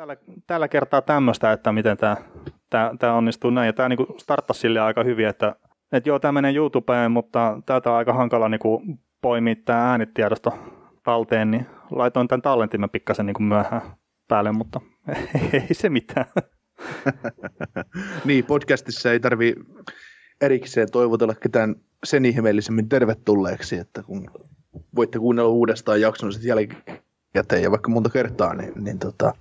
tällä, tällä kertaa tämmöistä, että miten tämä, tämä, tämä onnistuu näin. Ja tämä niin starttasi sille aika hyvin, että, että joo, tämä menee YouTubeen, mutta tätä on aika hankala niin kuin poimia tämä äänitiedosto talteen, niin laitoin tämän tallentimen pikkasen niin kuin myöhään päälle, mutta ei se mitään. niin, podcastissa ei tarvi erikseen toivotella ketään sen ihmeellisemmin tervetulleeksi, että kun voitte kuunnella uudestaan jakson sitten jälkikäteen ja vaikka monta kertaa, niin, niin, tota,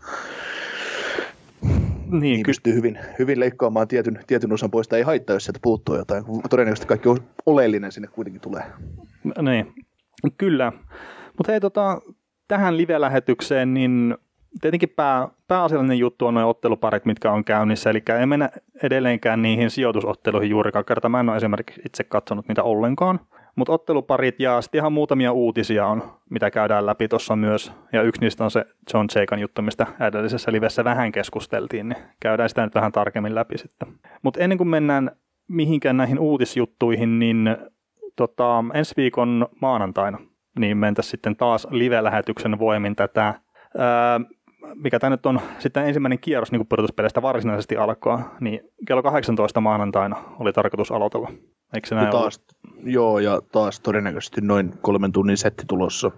niin, niin pystyy hyvin, hyvin leikkaamaan tietyn, tietyn osan poista. Ei haittaa, jos sieltä puuttuu jotain, todennäköisesti kaikki oleellinen sinne kuitenkin tulee. Niin, kyllä. Mutta hei, tota, tähän live-lähetykseen, niin tietenkin pää, pääasiallinen juttu on noin otteluparit, mitkä on käynnissä, eli ei mennä edelleenkään niihin sijoitusotteluihin juurikaan kerta. Mä en ole esimerkiksi itse katsonut niitä ollenkaan. Mutta otteluparit ja sitten ihan muutamia uutisia on, mitä käydään läpi tuossa myös. Ja yksi niistä on se John Jagan juttu, mistä edellisessä livessä vähän keskusteltiin, niin käydään sitä nyt vähän tarkemmin läpi sitten. Mutta ennen kuin mennään mihinkään näihin uutisjuttuihin, niin tota, ensi viikon maanantaina niin mentäisiin sitten taas live-lähetyksen voimin tätä ää, mikä tämä nyt on sitten ensimmäinen kierros niin pudotuspeleistä varsinaisesti alkaa, niin kello 18 maanantaina oli tarkoitus aloitella. Eikö se näin taas, Joo, ja taas todennäköisesti noin kolmen tunnin setti tulossa,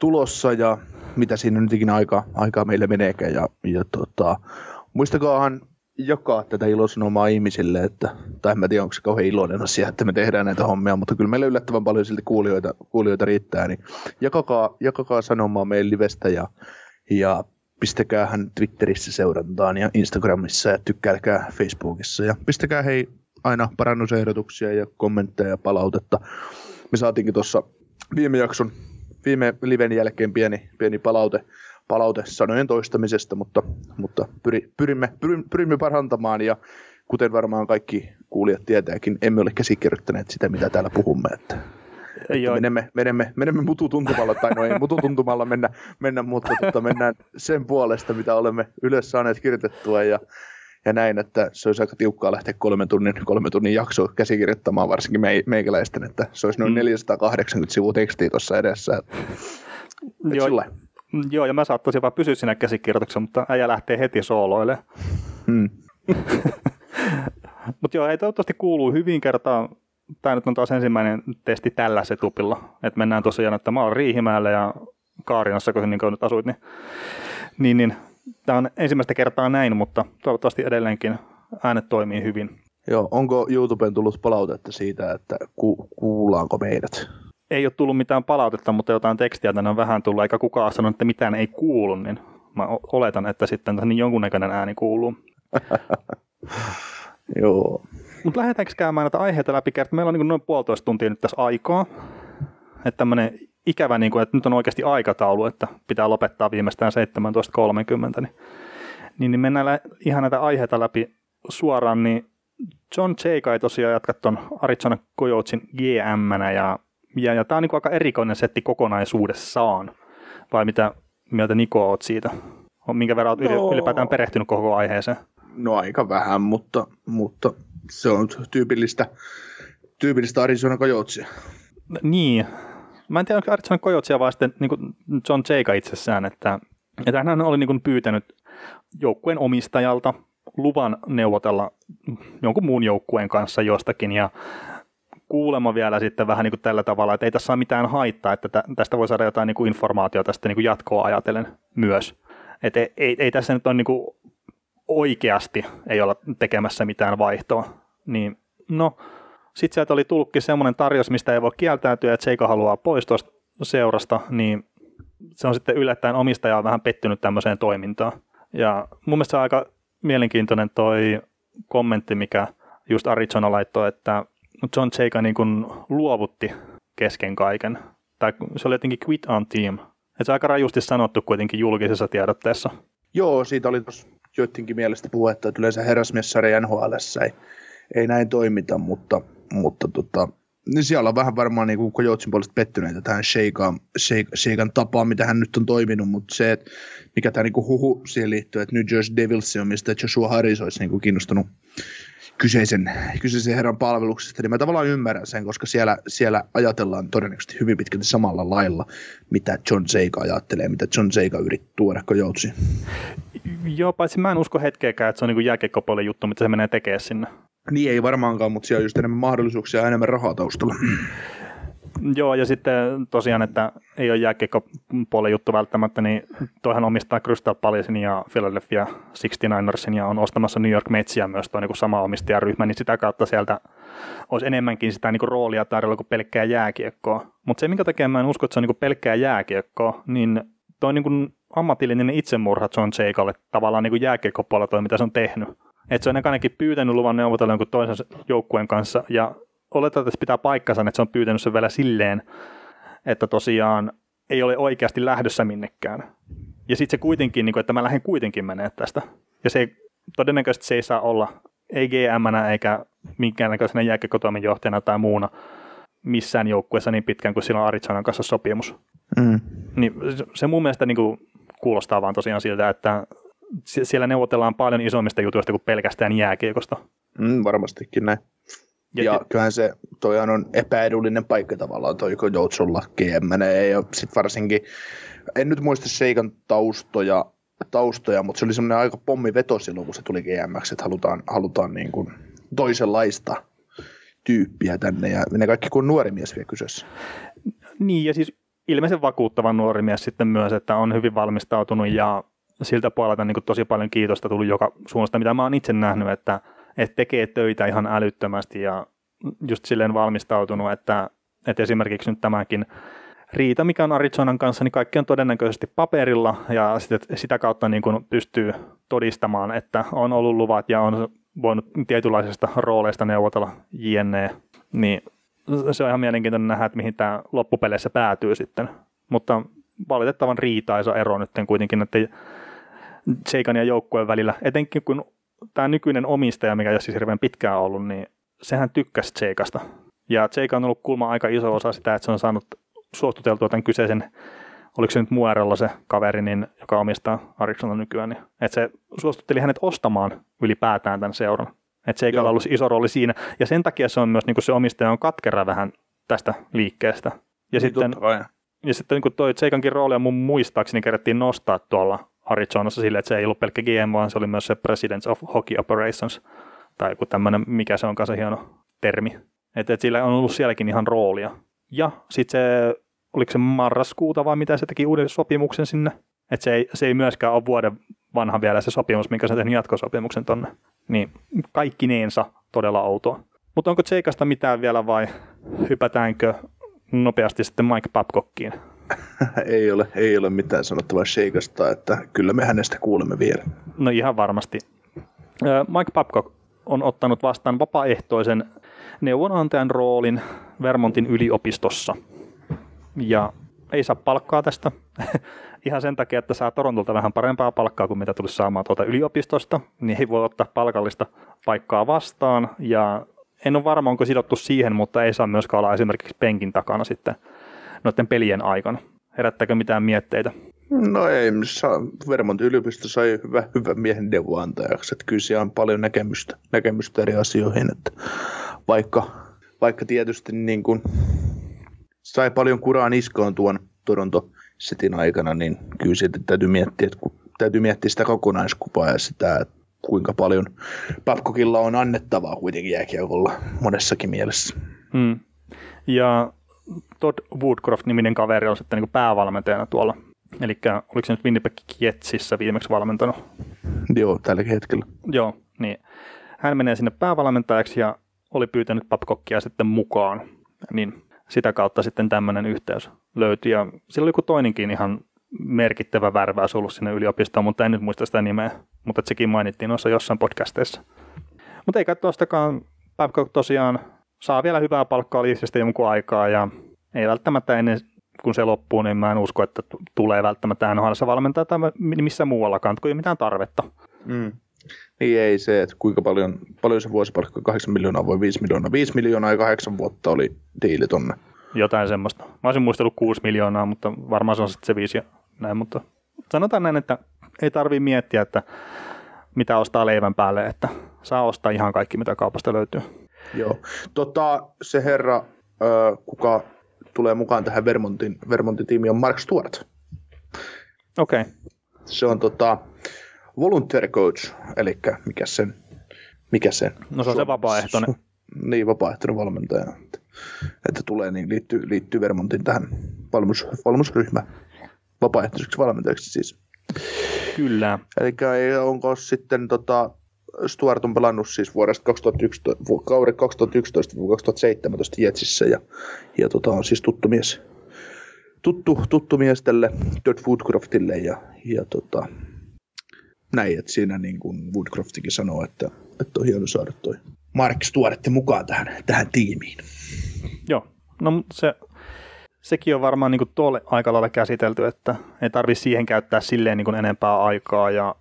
tulossa ja mitä siinä nyt ikinä aika, aikaa meille meneekään. Ja, ja tota, muistakaahan jakaa tätä ilosanomaa ihmisille, että, tai en mä tiedä, onko se kauhean iloinen asia, että me tehdään näitä hommia, mutta kyllä meillä yllättävän paljon silti kuulijoita, kuulijoita riittää, niin jakakaa, jakakaa sanomaa meidän livestä ja, ja pistäkää hän Twitterissä seurantaan ja Instagramissa ja tykkääkää Facebookissa ja pistäkää hei aina parannusehdotuksia ja kommentteja ja palautetta. Me saatiinkin tuossa viime jakson, viime liven jälkeen pieni, pieni palaute, palaute sanojen toistamisesta, mutta, mutta pyri, pyrimme, pyrimme, pyrimme parantamaan ja kuten varmaan kaikki kuulijat tietääkin, emme ole käsikirjoittaneet sitä, mitä täällä puhumme. Että Joo. Menemme, menemme, menemme mututuntumalla, tai no ei mututuntumalla mennä, mennä mutta tota, mennään sen puolesta, mitä olemme ylös saaneet kirjoitettua ja, ja näin, että se olisi aika tiukkaa lähteä kolmen tunnin, kolmen tunnin jaksoa käsikirjoittamaan, varsinkin me, meikäläisten, että se olisi noin mm. 480 sivua tekstiä tuossa edessä. Joo. Sillä. Joo, ja mä saattaisin jopa pysyä siinä käsikirjoituksessa, mutta äijä lähtee heti sooloille. Hmm. mutta joo, ei toivottavasti kuuluu hyvin kertaa tämä nyt on taas ensimmäinen testi tällä setupilla. Että mennään tosiaan, että mä oon Riihimäellä ja Kaarinassa, kun niin nyt asuit, niin, niin, niin tämä on ensimmäistä kertaa näin, mutta toivottavasti edelleenkin äänet toimii hyvin. Joo, onko YouTuben tullut palautetta siitä, että ku- kuullaanko meidät? Ei ole tullut mitään palautetta, mutta jotain tekstiä tänne on vähän tullut, eikä kukaan sanonut, että mitään ei kuulu, niin mä oletan, että sitten niin jonkunnäköinen ääni kuuluu. Joo. Mutta lähdetäänkö käymään näitä aiheita läpi? Meillä on niin noin puolitoista tuntia nyt tässä aikaa. Että tämmöinen ikävä, niin kuin, että nyt on oikeasti aikataulu, että pitää lopettaa viimeistään 17.30. Niin, niin, niin mennään ihan näitä aiheita läpi suoraan. Niin John J. Kai tosiaan jatkat tuon Arizona Coyotsin GM ja, ja, ja tämä on niin aika erikoinen setti kokonaisuudessaan. Vai mitä mieltä Niko oot siitä? Minkä verran olet no, ylipäätään perehtynyt koko aiheeseen? No aika vähän, mutta, mutta se on tyypillistä, tyypillistä Arizona Coyotsia. Niin. Mä en tiedä, onko Arizona Coyotsia vai sitten niin kuin John Jayka itsessään, että, että hän oli niin kuin pyytänyt joukkueen omistajalta luvan neuvotella jonkun muun joukkueen kanssa jostakin ja kuulemma vielä sitten vähän niin kuin tällä tavalla, että ei tässä ole mitään haittaa, että tästä voi saada jotain niin kuin informaatiota tästä niin kuin jatkoa ajatellen myös. Että ei, ei, ei tässä nyt ole niin kuin oikeasti ei olla tekemässä mitään vaihtoa. Niin, no, sitten sieltä oli tullutkin semmoinen tarjous, mistä ei voi kieltäytyä, että Seika haluaa pois tuosta seurasta, niin se on sitten yllättäen omistaja on vähän pettynyt tämmöiseen toimintaan. Ja mun mielestä se on aika mielenkiintoinen toi kommentti, mikä just Arizona laittoi, että John Seika niin luovutti kesken kaiken. Tai se oli jotenkin quit on team. Et se on aika rajusti sanottu kuitenkin julkisessa tiedotteessa. Joo, siitä oli tuossa joidenkin mielestä puhetta, että yleensä herrasmiessarja NHL ei, ei näin toimita, mutta, mutta tota, niin siellä on vähän varmaan niin kuin Kojotsin puolesta pettyneitä tähän Sheikan, Sheikan tapaan, mitä hän nyt on toiminut, mutta se, että mikä tämä niin huhu siihen liittyy, että New Jersey Devils on, mistä Joshua Harris olisi niin kuin kiinnostunut, kyseisen, kyseisen herran palveluksesta, niin mä tavallaan ymmärrän sen, koska siellä, siellä ajatellaan todennäköisesti hyvin pitkälti samalla lailla, mitä John Seika ajattelee, mitä John Seika yrittää tuoda kojoutsiin. Joo, paitsi mä en usko hetkeäkään, että se on niin jääkiekkopuolen juttu, mitä se menee tekemään sinne. Niin ei varmaankaan, mutta siellä on just enemmän mahdollisuuksia ja enemmän rahaa taustalla. Joo, ja sitten tosiaan, että ei ole jääkiekkopuolen juttu välttämättä, niin toihan omistaa Crystal Palacein ja Philadelphia 69ersin ja on ostamassa New York Metsiä myös tuo niin sama omistajaryhmä, niin sitä kautta sieltä olisi enemmänkin sitä niin kuin roolia tarjolla kuin pelkkää jääkiekkoa. Mutta se, minkä takia mä en usko, että se on niin kuin pelkkää jääkiekkoa, niin toi niin kuin ammatillinen itsemurha John Jaykalle tavallaan niin jääkiekkopuolella toi, mitä se on tehnyt. Että se on ainakin pyytänyt luvan neuvotella jonkun toisen joukkueen kanssa ja oletetaan, että se pitää paikkansa, että se on pyytänyt sen vielä silleen, että tosiaan ei ole oikeasti lähdössä minnekään. Ja sitten se kuitenkin, niin kuin, että mä lähden kuitenkin menee tästä. Ja se todennäköisesti se ei saa olla ei gm eikä minkäännäköisenä jääkiekkotoimenjohtajana tai muuna missään joukkueessa niin pitkään kuin sillä on Arizonan kanssa sopimus. Mm. Niin se mun mielestä niin kuin kuulostaa vaan tosiaan siltä, että siellä neuvotellaan paljon isommista jutuista kuin pelkästään jääkiekosta. Mm, varmastikin näin. Ja, ja kyllähän se, toihan on epäedullinen paikka tavallaan, toi Joutsolla GM, ja sitten varsinkin, en nyt muista Seikan taustoja, taustoja, mutta se oli semmoinen aika pommiveto silloin, kun se tuli GM, että halutaan, halutaan niin kuin toisenlaista tyyppiä tänne, ja ne kaikki kun nuori mies vielä kyseessä. Niin, ja siis ilmeisen vakuuttava nuori mies sitten myös, että on hyvin valmistautunut, ja siltä puolelta niin tosi paljon kiitosta tullut joka suunnasta, mitä mä oon itse nähnyt, että että tekee töitä ihan älyttömästi ja just silleen valmistautunut, että, että esimerkiksi nyt tämäkin riita, mikä on Arizonan kanssa, niin kaikki on todennäköisesti paperilla ja sitä, kautta niin kuin pystyy todistamaan, että on ollut luvat ja on voinut tietynlaisista rooleista neuvotella jne. Niin se on ihan mielenkiintoinen nähdä, että mihin tämä loppupeleissä päätyy sitten. Mutta valitettavan riitaisa ero nyt kuitenkin, että Seikan ja joukkueen välillä, etenkin kun tämä nykyinen omistaja, mikä ei ole siis hirveän pitkään ollut, niin sehän tykkäsi Tseikasta. Ja Tseika on ollut kulma aika iso osa sitä, että se on saanut suostuteltua tämän kyseisen, oliko se nyt Muerella se kaveri, niin, joka omistaa Ariksonan nykyään, niin, että se suostutteli hänet ostamaan ylipäätään tämän seuran. Että Tseikalla on ollut iso rooli siinä, ja sen takia se on myös, niin kuin se omistaja on katkera vähän tästä liikkeestä. Ja niin sitten, ja sitten niin kuin toi Tseikankin roolia mun muistaakseni kerättiin nostaa tuolla Arizonassa sille, että se ei ollut pelkkä GM, vaan se oli myös se Presidents of Hockey Operations, tai joku tämmöinen, mikä se on kanssa hieno termi. Että et sillä on ollut sielläkin ihan roolia. Ja sitten se, oliko se marraskuuta vai mitä se teki uuden sopimuksen sinne. Että se ei, se ei myöskään ole vuoden vanha vielä se sopimus, minkä se tehnyt jatkosopimuksen tonne. Niin kaikkineensa todella outoa. Mutta onko Tseikasta mitään vielä vai hypätäänkö nopeasti sitten Mike Babcockiin? ei, ole, ei ole mitään sanottavaa Sheikasta, että kyllä me hänestä kuulemme vielä. No ihan varmasti. Mike Babcock on ottanut vastaan vapaaehtoisen neuvonantajan roolin Vermontin yliopistossa. Ja ei saa palkkaa tästä. Ihan sen takia, että saa Torontolta vähän parempaa palkkaa kuin mitä tulisi saamaan tuolta yliopistosta, niin ei voi ottaa palkallista paikkaa vastaan. Ja en ole varma, onko sidottu siihen, mutta ei saa myöskään olla esimerkiksi penkin takana sitten noiden pelien aikana? Herättääkö mitään mietteitä? No ei, Vermont yliopisto sai hyvä, hyvä miehen neuvoantajaksi, että kyllä siellä on paljon näkemystä, näkemystä eri asioihin, että vaikka, vaikka tietysti niin kuin sai paljon kuraa niskoon tuon Toronto Cityn aikana, niin kyllä siitä täytyy miettiä, että täytyy miettiä sitä kokonaiskupaa ja sitä, että kuinka paljon Babcockilla on annettavaa kuitenkin jääkiekolla monessakin mielessä. Hmm. Ja Todd Woodcroft-niminen kaveri on sitten niin päävalmentajana tuolla. Eli oliko se nyt Winnipeg Jetsissä viimeksi valmentanut? Joo, tälläkin hetkellä. Joo, niin. Hän menee sinne päävalmentajaksi ja oli pyytänyt Babcockia sitten mukaan. Niin sitä kautta sitten tämmöinen yhteys löytyi. Ja sillä oli joku toinenkin ihan merkittävä värväys ollut sinne yliopistoon, mutta en nyt muista sitä nimeä. Mutta sekin mainittiin noissa jossain podcasteissa. Mutta ei tuostakaan Babcock tosiaan saa vielä hyvää palkkaa liisestä jonkun aikaa ja ei välttämättä ennen kun se loppuu, niin mä en usko, että tulee välttämättä NHL valmentaa tai missä muuallakaan, kun ei ole mitään tarvetta. Mm. Niin ei se, että kuinka paljon, paljon se vuosipalkka, 8 miljoonaa voi 5 miljoonaa. 5 miljoonaa ja 8 vuotta oli diili tonne. Jotain semmoista. Mä olisin muistellut 6 miljoonaa, mutta varmaan se on sitten se 5 ja näin, mutta sanotaan näin, että ei tarvii miettiä, että mitä ostaa leivän päälle, että saa ostaa ihan kaikki, mitä kaupasta löytyy. Joo. Tota, se herra, ö, kuka tulee mukaan tähän Vermontin, Vermontin tiimiin, on Mark Stewart. Okei. Okay. Se on tota, volunteer coach, eli mikä sen, mikä sen? No se on se vapaaehtoinen. Niin, vapaaehtoinen valmentaja. Että, että tulee, niin liittyy, liittyy Vermontin tähän valmus, valmusryhmään. Vapaaehtoiseksi valmentajaksi siis. Kyllä. Eli onko sitten tota, Stuart on pelannut siis vuodesta 2011, kauden 2011-2017 Jetsissä ja, ja tota, on siis tuttu mies, tuttu, tuttu mies tälle Todd Woodcroftille ja, ja tota, näin, että siinä niin kuin Woodcroftikin sanoo, että, että on hieno saada toi Mark Stuart mukaan tähän, tähän tiimiin. Joo, no se, sekin on varmaan niin tuolle aika lailla käsitelty, että ei tarvitse siihen käyttää silleen niin kuin enempää aikaa ja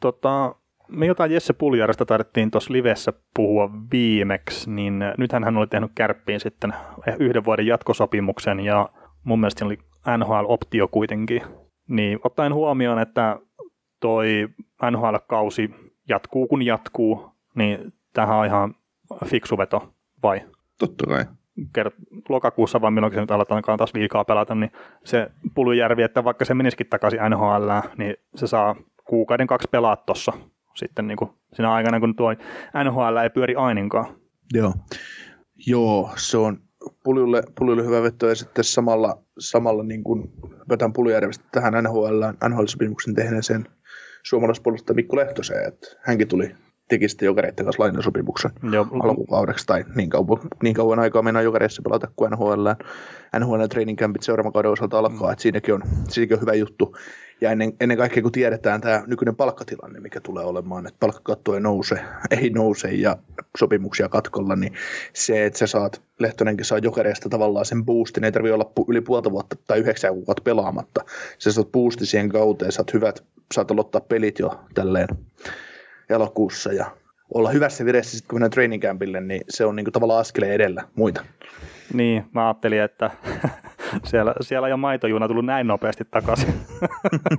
tota, me jotain Jesse Puljärjestä taidettiin tuossa livessä puhua viimeksi, niin nythän hän oli tehnyt kärppiin sitten yhden vuoden jatkosopimuksen ja mun mielestä oli NHL-optio kuitenkin. Niin ottaen huomioon, että toi NHL-kausi jatkuu kun jatkuu, niin tähän on ihan fiksu veto, vai? Totta kai. Kert- lokakuussa vaan milloin se nyt aletaan taas liikaa pelata, niin se Puljärvi, että vaikka se menisikin takaisin NHL, niin se saa kuukauden kaksi pelaa tuossa sitten niin kuin siinä aikana, kun tuo NHL ei pyöri aininkaan. Joo, Joo se on Puljulle, Puljulle hyvä veto ja sitten samalla, samalla niin kuin Pötän Puljärvestä tähän NHL, NHL-sopimuksen tehneeseen suomalaispuolustaja Mikko Lehtoseen, että hänkin tuli teki sitten jokereiden kanssa lainasopimuksen alkukaudeksi, tai niin kauan, niin kauan aikaa mennään jokereissa pelata kuin NHL. NHL training campit seuraavan kauden osalta alkaa, että siinäkin on, siinäkin on hyvä juttu. Ja ennen, ennen kaikkea kun tiedetään tämä nykyinen palkkatilanne, mikä tulee olemaan, että palkkakatto ei nouse, ei nouse ja sopimuksia katkolla, niin se, että sä saat, Lehtonenkin saa jokereista tavallaan sen boostin, ei tarvitse olla yli puolta vuotta tai yhdeksän kuukautta pelaamatta. Sä saat boosti siihen kauteen, saat hyvät, saat aloittaa pelit jo tälleen elokuussa ja olla hyvässä vireessä sitten kun mennään training campille, niin se on niin kuin tavallaan askeleen edellä muita. Niin, mä ajattelin, että siellä, siellä jo maitojuna tullut näin nopeasti takaisin.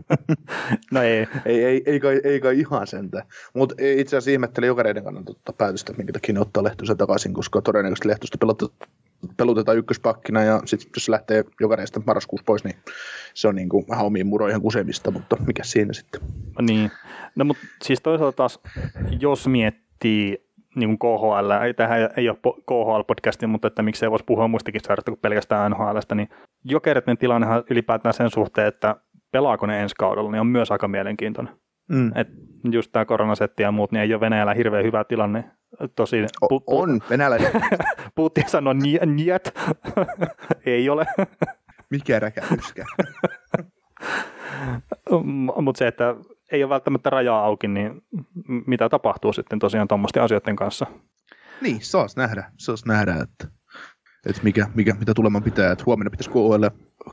no ei. Ei, ei, ei, kai, ei kai ihan sentä. Mutta itse asiassa ihmettelin jokareiden kannalta päätöstä, minkä takia ne ottaa Lehtosen takaisin, koska todennäköisesti Lehtosta pelutetaan ykköspakkina ja sitten jos se lähtee jokareista marraskuussa pois, niin se on niin kuin vähän omiin muroihin kusemista, mutta mikä siinä sitten? Niin, no mutta siis toisaalta taas, jos miettii niin kuin KHL, tähän ei ole KHL-podcasti, mutta että miksei voisi puhua muistakin sarjoista kuin pelkästään NHLstä, niin jokereiden tilannehan ylipäätään sen suhteen, että pelaako ne ensi kaudella, niin on myös aika mielenkiintoinen. Mm. Et just tämä koronasetti ja muut, niin ei ole Venäjällä hirveän hyvä tilanne. Tosi, pu- on, Venäjällä. Putin sanoi niet, ei ole. Mikä räkähyskä. Mutta se, että ei ole välttämättä rajaa auki, niin mitä tapahtuu sitten tosiaan tuommoisten asioiden kanssa? Niin, saas nähdä, saas nähdä, että, että mikä, mikä, mitä tuleman pitää. Että huomenna pitäisi KHL,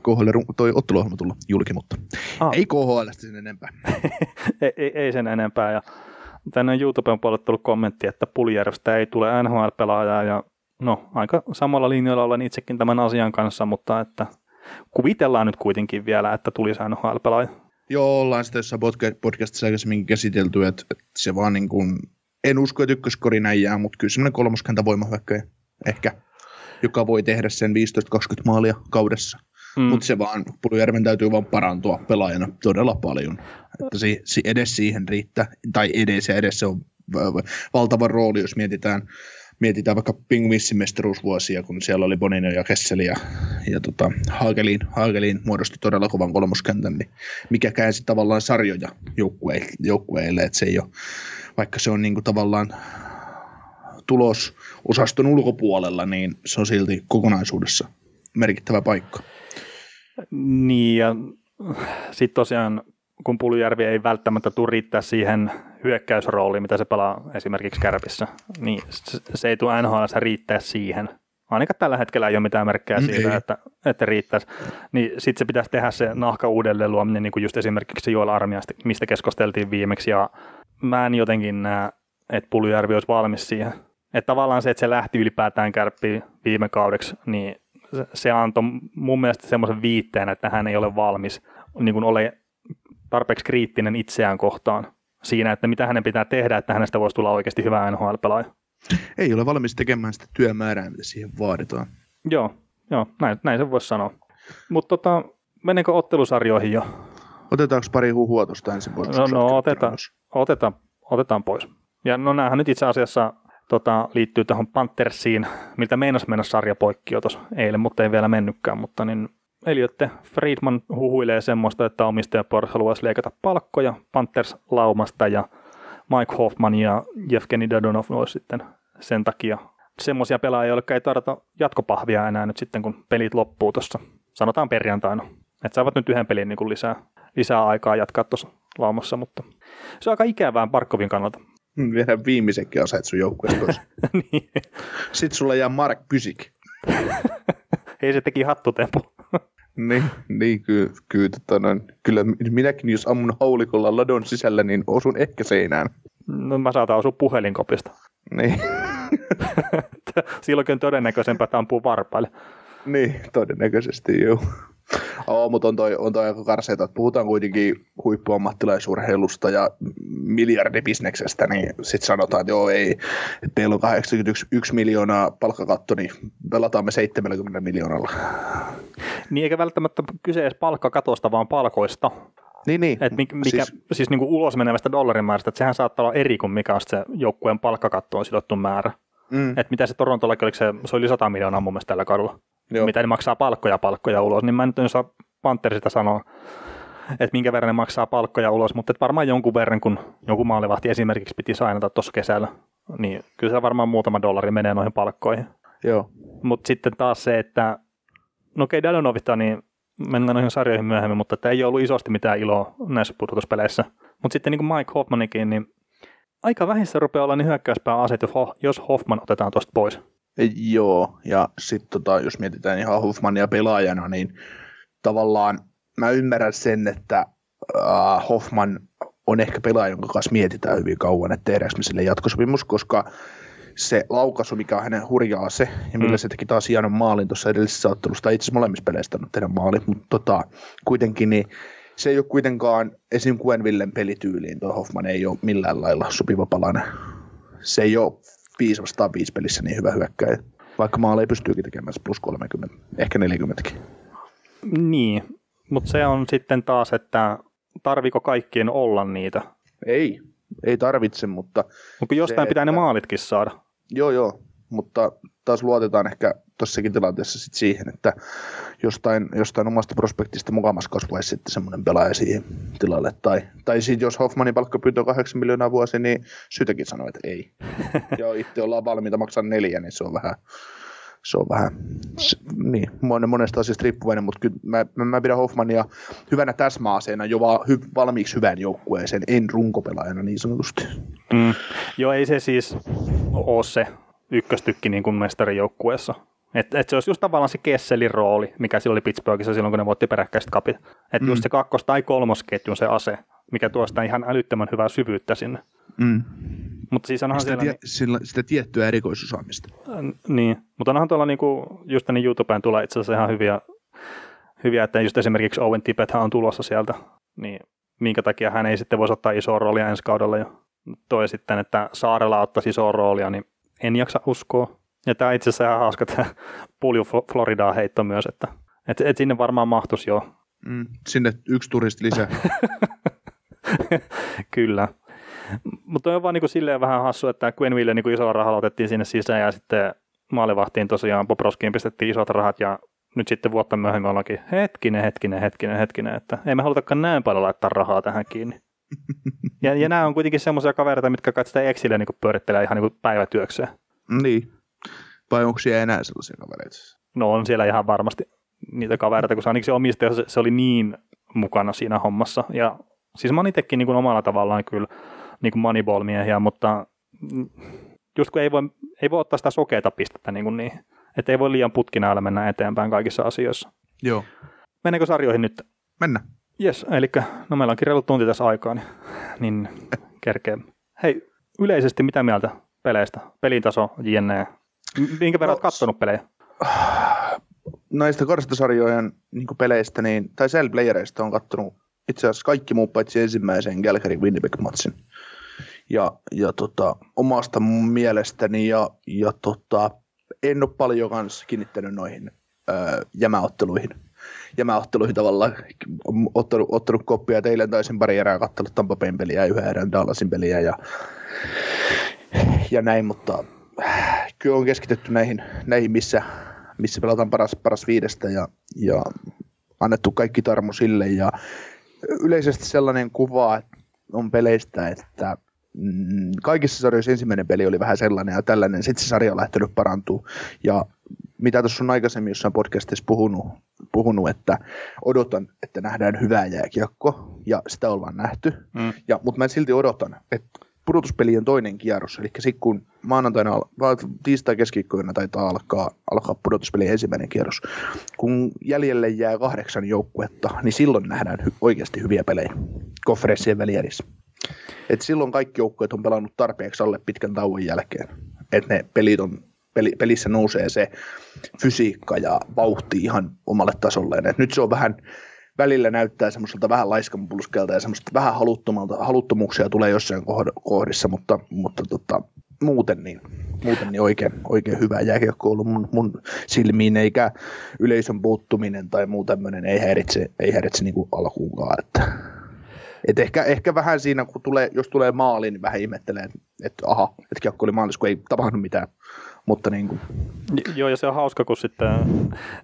KHL toi otteluohjelma tulla julki, mutta ah. ei KHL sen enempää. ei, ei, ei, sen enempää. Ja tänne on YouTuben puolelle tullut kommentti, että Puljärvestä ei tule NHL-pelaajaa ja no aika samalla linjalla olen itsekin tämän asian kanssa, mutta että kuvitellaan nyt kuitenkin vielä, että tulisi NHL-pelaaja. Joo, ollaan sitä jossain podcastissa aikaisemmin käsitelty, että, se vaan niin kuin, en usko, että ykköskori näin jää, mutta kyllä semmoinen kolmoskanta voimahyökkäjä ehkä, joka voi tehdä sen 15-20 maalia kaudessa. Mm. Mutta se vaan, Pulujärven täytyy vaan parantua pelaajana todella paljon. Että si, si, edes siihen riittää, tai edes ja edes se on valtava rooli, jos mietitään mietitään vaikka Pingvissin mestaruusvuosia, kun siellä oli Bonino ja Kesseli ja, ja tota, Hagelin, Hagelin muodosti todella kovan kolmoskentän, niin mikä käänsi tavallaan sarjoja joukkueille, joukkueille että se ei ole, vaikka se on niin kuin tavallaan tulos osaston ulkopuolella, niin se on silti kokonaisuudessa merkittävä paikka. Niin ja sitten tosiaan kun Puljärvi ei välttämättä tule riittää siihen hyökkäysrooliin, mitä se pelaa esimerkiksi Kärpissä, niin se ei tule NHL riittää siihen. Ainakaan tällä hetkellä ei ole mitään merkkejä mm, siitä, että, että riittäisi. Niin sitten se pitäisi tehdä se nahka uudelleen luominen, niin kuin just esimerkiksi Joel Armiasta, mistä keskusteltiin viimeksi. Ja mä en jotenkin näe, että Puljärvi olisi valmis siihen. Että tavallaan se, että se lähti ylipäätään kärppiin viime kaudeksi, niin se antoi mun mielestä semmoisen viitteen, että hän ei ole valmis niin kuin ole tarpeeksi kriittinen itseään kohtaan siinä, että mitä hänen pitää tehdä, että hänestä voisi tulla oikeasti hyvä NHL-pelaaja. Ei ole valmis tekemään sitä työmäärää, mitä siihen vaaditaan. Joo, joo näin, näin se voisi sanoa. Mutta tota, meneekö ottelusarjoihin jo? Otetaanko pari huhua tuosta ensin pois? No, no otetaan, otetaan, otetaan pois. Ja no näähän nyt itse asiassa tota, liittyy tähän Panthersiin, miltä meinas mennä sarja poikki jo tuossa eilen, mutta ei vielä mennytkään, mutta niin Eliotte Friedman huhuilee semmoista, että omistajaporras haluaisi leikata palkkoja Panthers laumasta ja Mike Hoffman ja Jevgeni Dadonov olisi sitten sen takia semmoisia pelaajia, joille ei tarvita jatkopahvia enää nyt sitten, kun pelit loppuu tuossa, sanotaan perjantaina. Että saavat nyt yhden pelin niin kuin lisää, lisää aikaa jatkaa tuossa laumassa, mutta se on aika ikävää Parkkovin kannalta. Hmm, Vielä viimeisenkin aseet sun joukkueesta niin. Sitten sulla jää Mark Pysik. Hei, se teki hattutempu. Niin, niin ky, ky, tota noin, kyllä minäkin, jos ammun haulikolla ladon sisällä, niin osun ehkä seinään. No mä saatan osua puhelinkopista. Niin. Silloinkin on todennäköisempää, että ampuu varpaille. Niin, todennäköisesti joo. Oo, mutta on toi, on toi aika karseita, että puhutaan kuitenkin huippuammattilaisurheilusta ja miljardibisneksestä, niin sitten sanotaan, että joo ei, että meillä on 81 miljoonaa palkkakatto, niin pelataan me 70 miljoonalla. Niin eikä välttämättä kyse edes palkkakatosta, vaan palkoista. Niin, niin. Et mikä, mikä, siis, siis niin kuin ulos menevästä dollarimäärästä, että sehän saattaa olla eri kuin mikä on se joukkueen palkkakattoon sidottu määrä. Mm. Että mitä se Torontollakin, oliko se, se oli 100 miljoonaa mun mielestä tällä kaudella. Joo. Mitä ne maksaa palkkoja palkkoja ulos, niin mä en nyt en osaa Panthersista sanoa, että minkä verran ne maksaa palkkoja ulos, mutta varmaan jonkun verran, kun joku maalivahti esimerkiksi piti sainata tuossa kesällä, niin kyllä se varmaan muutama dollari menee noihin palkkoihin. Joo. Mutta sitten taas se, että no okei, okay, Dadonovista, niin mennään noihin sarjoihin myöhemmin, mutta että ei ollut isosti mitään iloa näissä pudotuspeleissä. Mutta sitten niin kuin Mike Hoffmanikin, niin aika vähissä rupeaa olla niin hyökkäyspää aset, jos Hoffman otetaan tuosta pois. Joo, ja sitten tota, jos mietitään ihan Hoffmania pelaajana, niin tavallaan mä ymmärrän sen, että uh, Hoffman on ehkä pelaaja, jonka kanssa mietitään hyvin kauan, että tehdäänkö me sille jatkosopimus, koska se laukaisu, mikä on hänen hurjaa se, ja millä mm. se teki taas hienon maalin tuossa edellisessä ottelussa, tai itse asiassa molemmissa peleissä on tehdä maali, mutta tota, kuitenkin niin se ei ole kuitenkaan esim. Quenvillen pelityyliin, tuo Hoffman ei ole millään lailla sopiva palanen. Se ei ole 5 vastaan 5 pelissä niin hyvä hyökkäjä, vaikka maali ei pystyykin tekemään plus 30, ehkä 40. Niin, mutta se on sitten taas, että tarviko kaikkien olla niitä? Ei, ei tarvitse, mutta... Mutta jostain se, pitää että... ne maalitkin saada. Joo, joo, mutta taas luotetaan ehkä tuossakin tilanteessa sit siihen, että jostain, jostain omasta prospektista mukamas kasvaisi sitten semmoinen pelaaja siihen tilalle. Tai, tai sitten jos Hoffmanin palkkapyyntö on 8 miljoonaa vuosi, niin syytäkin sanoa, että ei. ja itse ollaan valmiita maksaa neljä, niin se on vähän, se on vähän, se, niin, monesta asiasta riippuvainen, mutta kyllä mä, mä, mä pidän Hoffmania hyvänä täsmäaseena jo va, hy, valmiiksi hyvän joukkueeseen, en runkopelaajana niin sanotusti. Mm. Joo, ei se siis ole se ykköstykki niin kuin mestarijoukkueessa. Et, et se olisi just tavallaan se Kesselin rooli, mikä sillä oli Pittsburghissa silloin, kun ne voitti peräkkäiset kapit. Että mm. just se kakkos- tai kolmosketjun se ase, mikä tuo sitä ihan älyttömän hyvää syvyyttä sinne. Mm. Mutta siis onhan sitä, siellä... Tie, sillä, sitä tiettyä erikoisuusaamista. Äh, niin, mutta onhan tuolla niinku, just niin YouTubeen tulee itse asiassa ihan hyviä, hyviä, että just esimerkiksi Owen Tippett on tulossa sieltä, niin minkä takia hän ei sitten voisi ottaa isoa roolia ensi kaudella. Ja toi sitten, että Saarella ottaisi isoa roolia, niin en jaksa uskoa. Ja tämä itse asiassa ihan hauska tämä Pulju Floridaa heitto myös, että et, et sinne varmaan mahtuisi jo. Mm, sinne yksi turisti lisää. Kyllä. Mutta on vaan niin kuin silleen vähän hassu, että Ville niin isolla rahalla otettiin sinne sisään ja sitten maalivahtiin tosiaan Poproskiin pistettiin isot rahat ja nyt sitten vuotta myöhemmin ollaankin hetkinen, hetkinen, hetkinen, hetkinen, että ei me halutakaan näin paljon laittaa rahaa tähän kiinni. Ja, ja nämä on kuitenkin semmoisia kavereita, mitkä kai sitä Exille niin pyörittelee ihan niin päivätyökseen. Niin. Vai onko siellä enää sellaisia kavereita? No on siellä ihan varmasti niitä kavereita, kun se ainakin se omistaja, se, se oli niin mukana siinä hommassa. Ja siis mä oon itsekin niin kuin omalla tavallaan kyllä niin kuin moneyball-miehiä, mutta just kun ei voi, ei voi ottaa sitä sokeita pistettä niin, kuin niin että ei voi liian putkinailla mennä eteenpäin kaikissa asioissa. Joo. Mennäänkö sarjoihin nyt? Mennä. Jes, eli no meillä onkin reilu tunti tässä aikaa, niin, niin kerkee. Hei, yleisesti mitä mieltä peleistä? Pelintaso, jne. Minkä verran no, olet katsonut pelejä? Näistä karstasarjojen niin peleistä, niin, tai Cell Playereista on katsonut itse asiassa kaikki muut paitsi ensimmäisen Galgary Winnipeg-matsin. Ja, ja tota, omasta mielestäni ja, ja tota, en ole paljon kanssa kiinnittänyt noihin jämäotteluihin. Jämäotteluihin tavallaan ottanut, ottanut koppia. Teille taisin pari erää katsellut Tampa Bayn peliä ja yhden erän Dallasin peliä ja, ja näin, mutta kyllä on keskitetty näihin, näihin missä, missä pelataan paras, paras viidestä ja, ja annettu kaikki tarmo sille ja yleisesti sellainen kuva on peleistä, että mm, kaikissa sarjoissa ensimmäinen peli oli vähän sellainen ja tällainen, sitten se sarja on lähtenyt parantuu ja mitä tuossa on aikaisemmin jossain podcastissa puhunut, puhunut, että odotan, että nähdään hyvää jääkiekko, ja sitä ollaan nähty, mm. ja, mutta mä silti odotan, että pudotuspelien toinen kierros, eli sitten kun maanantaina, tiistai keskiviikkoina taitaa alkaa, alkaa pudotuspelien ensimmäinen kierros, kun jäljelle jää kahdeksan joukkuetta, niin silloin nähdään hy- oikeasti hyviä pelejä konferenssien välierissä. Et silloin kaikki joukkueet on pelannut tarpeeksi alle pitkän tauon jälkeen, että ne pelit on pelissä nousee se fysiikka ja vauhti ihan omalle tasolleen. Et nyt se on vähän, välillä näyttää semmoiselta vähän laiskanpulskelta ja semmoista vähän haluttomalta, haluttomuuksia tulee jossain kohdissa, mutta, mutta tota, muuten, niin, muuten niin oikein, oikein hyvä jääkiekko ollut mun, mun silmiin, eikä yleisön puuttuminen tai muu tämmöinen ei häiritse, ei häiritse niin kuin alkuunkaan. Että, et ehkä, ehkä, vähän siinä, kun tulee, jos tulee maali, niin vähän ihmettelee, että, aha, että kiekko oli maalissa, kun ei tapahdu mitään. Mutta niin kuin. Joo, ja se on hauska, kun sitten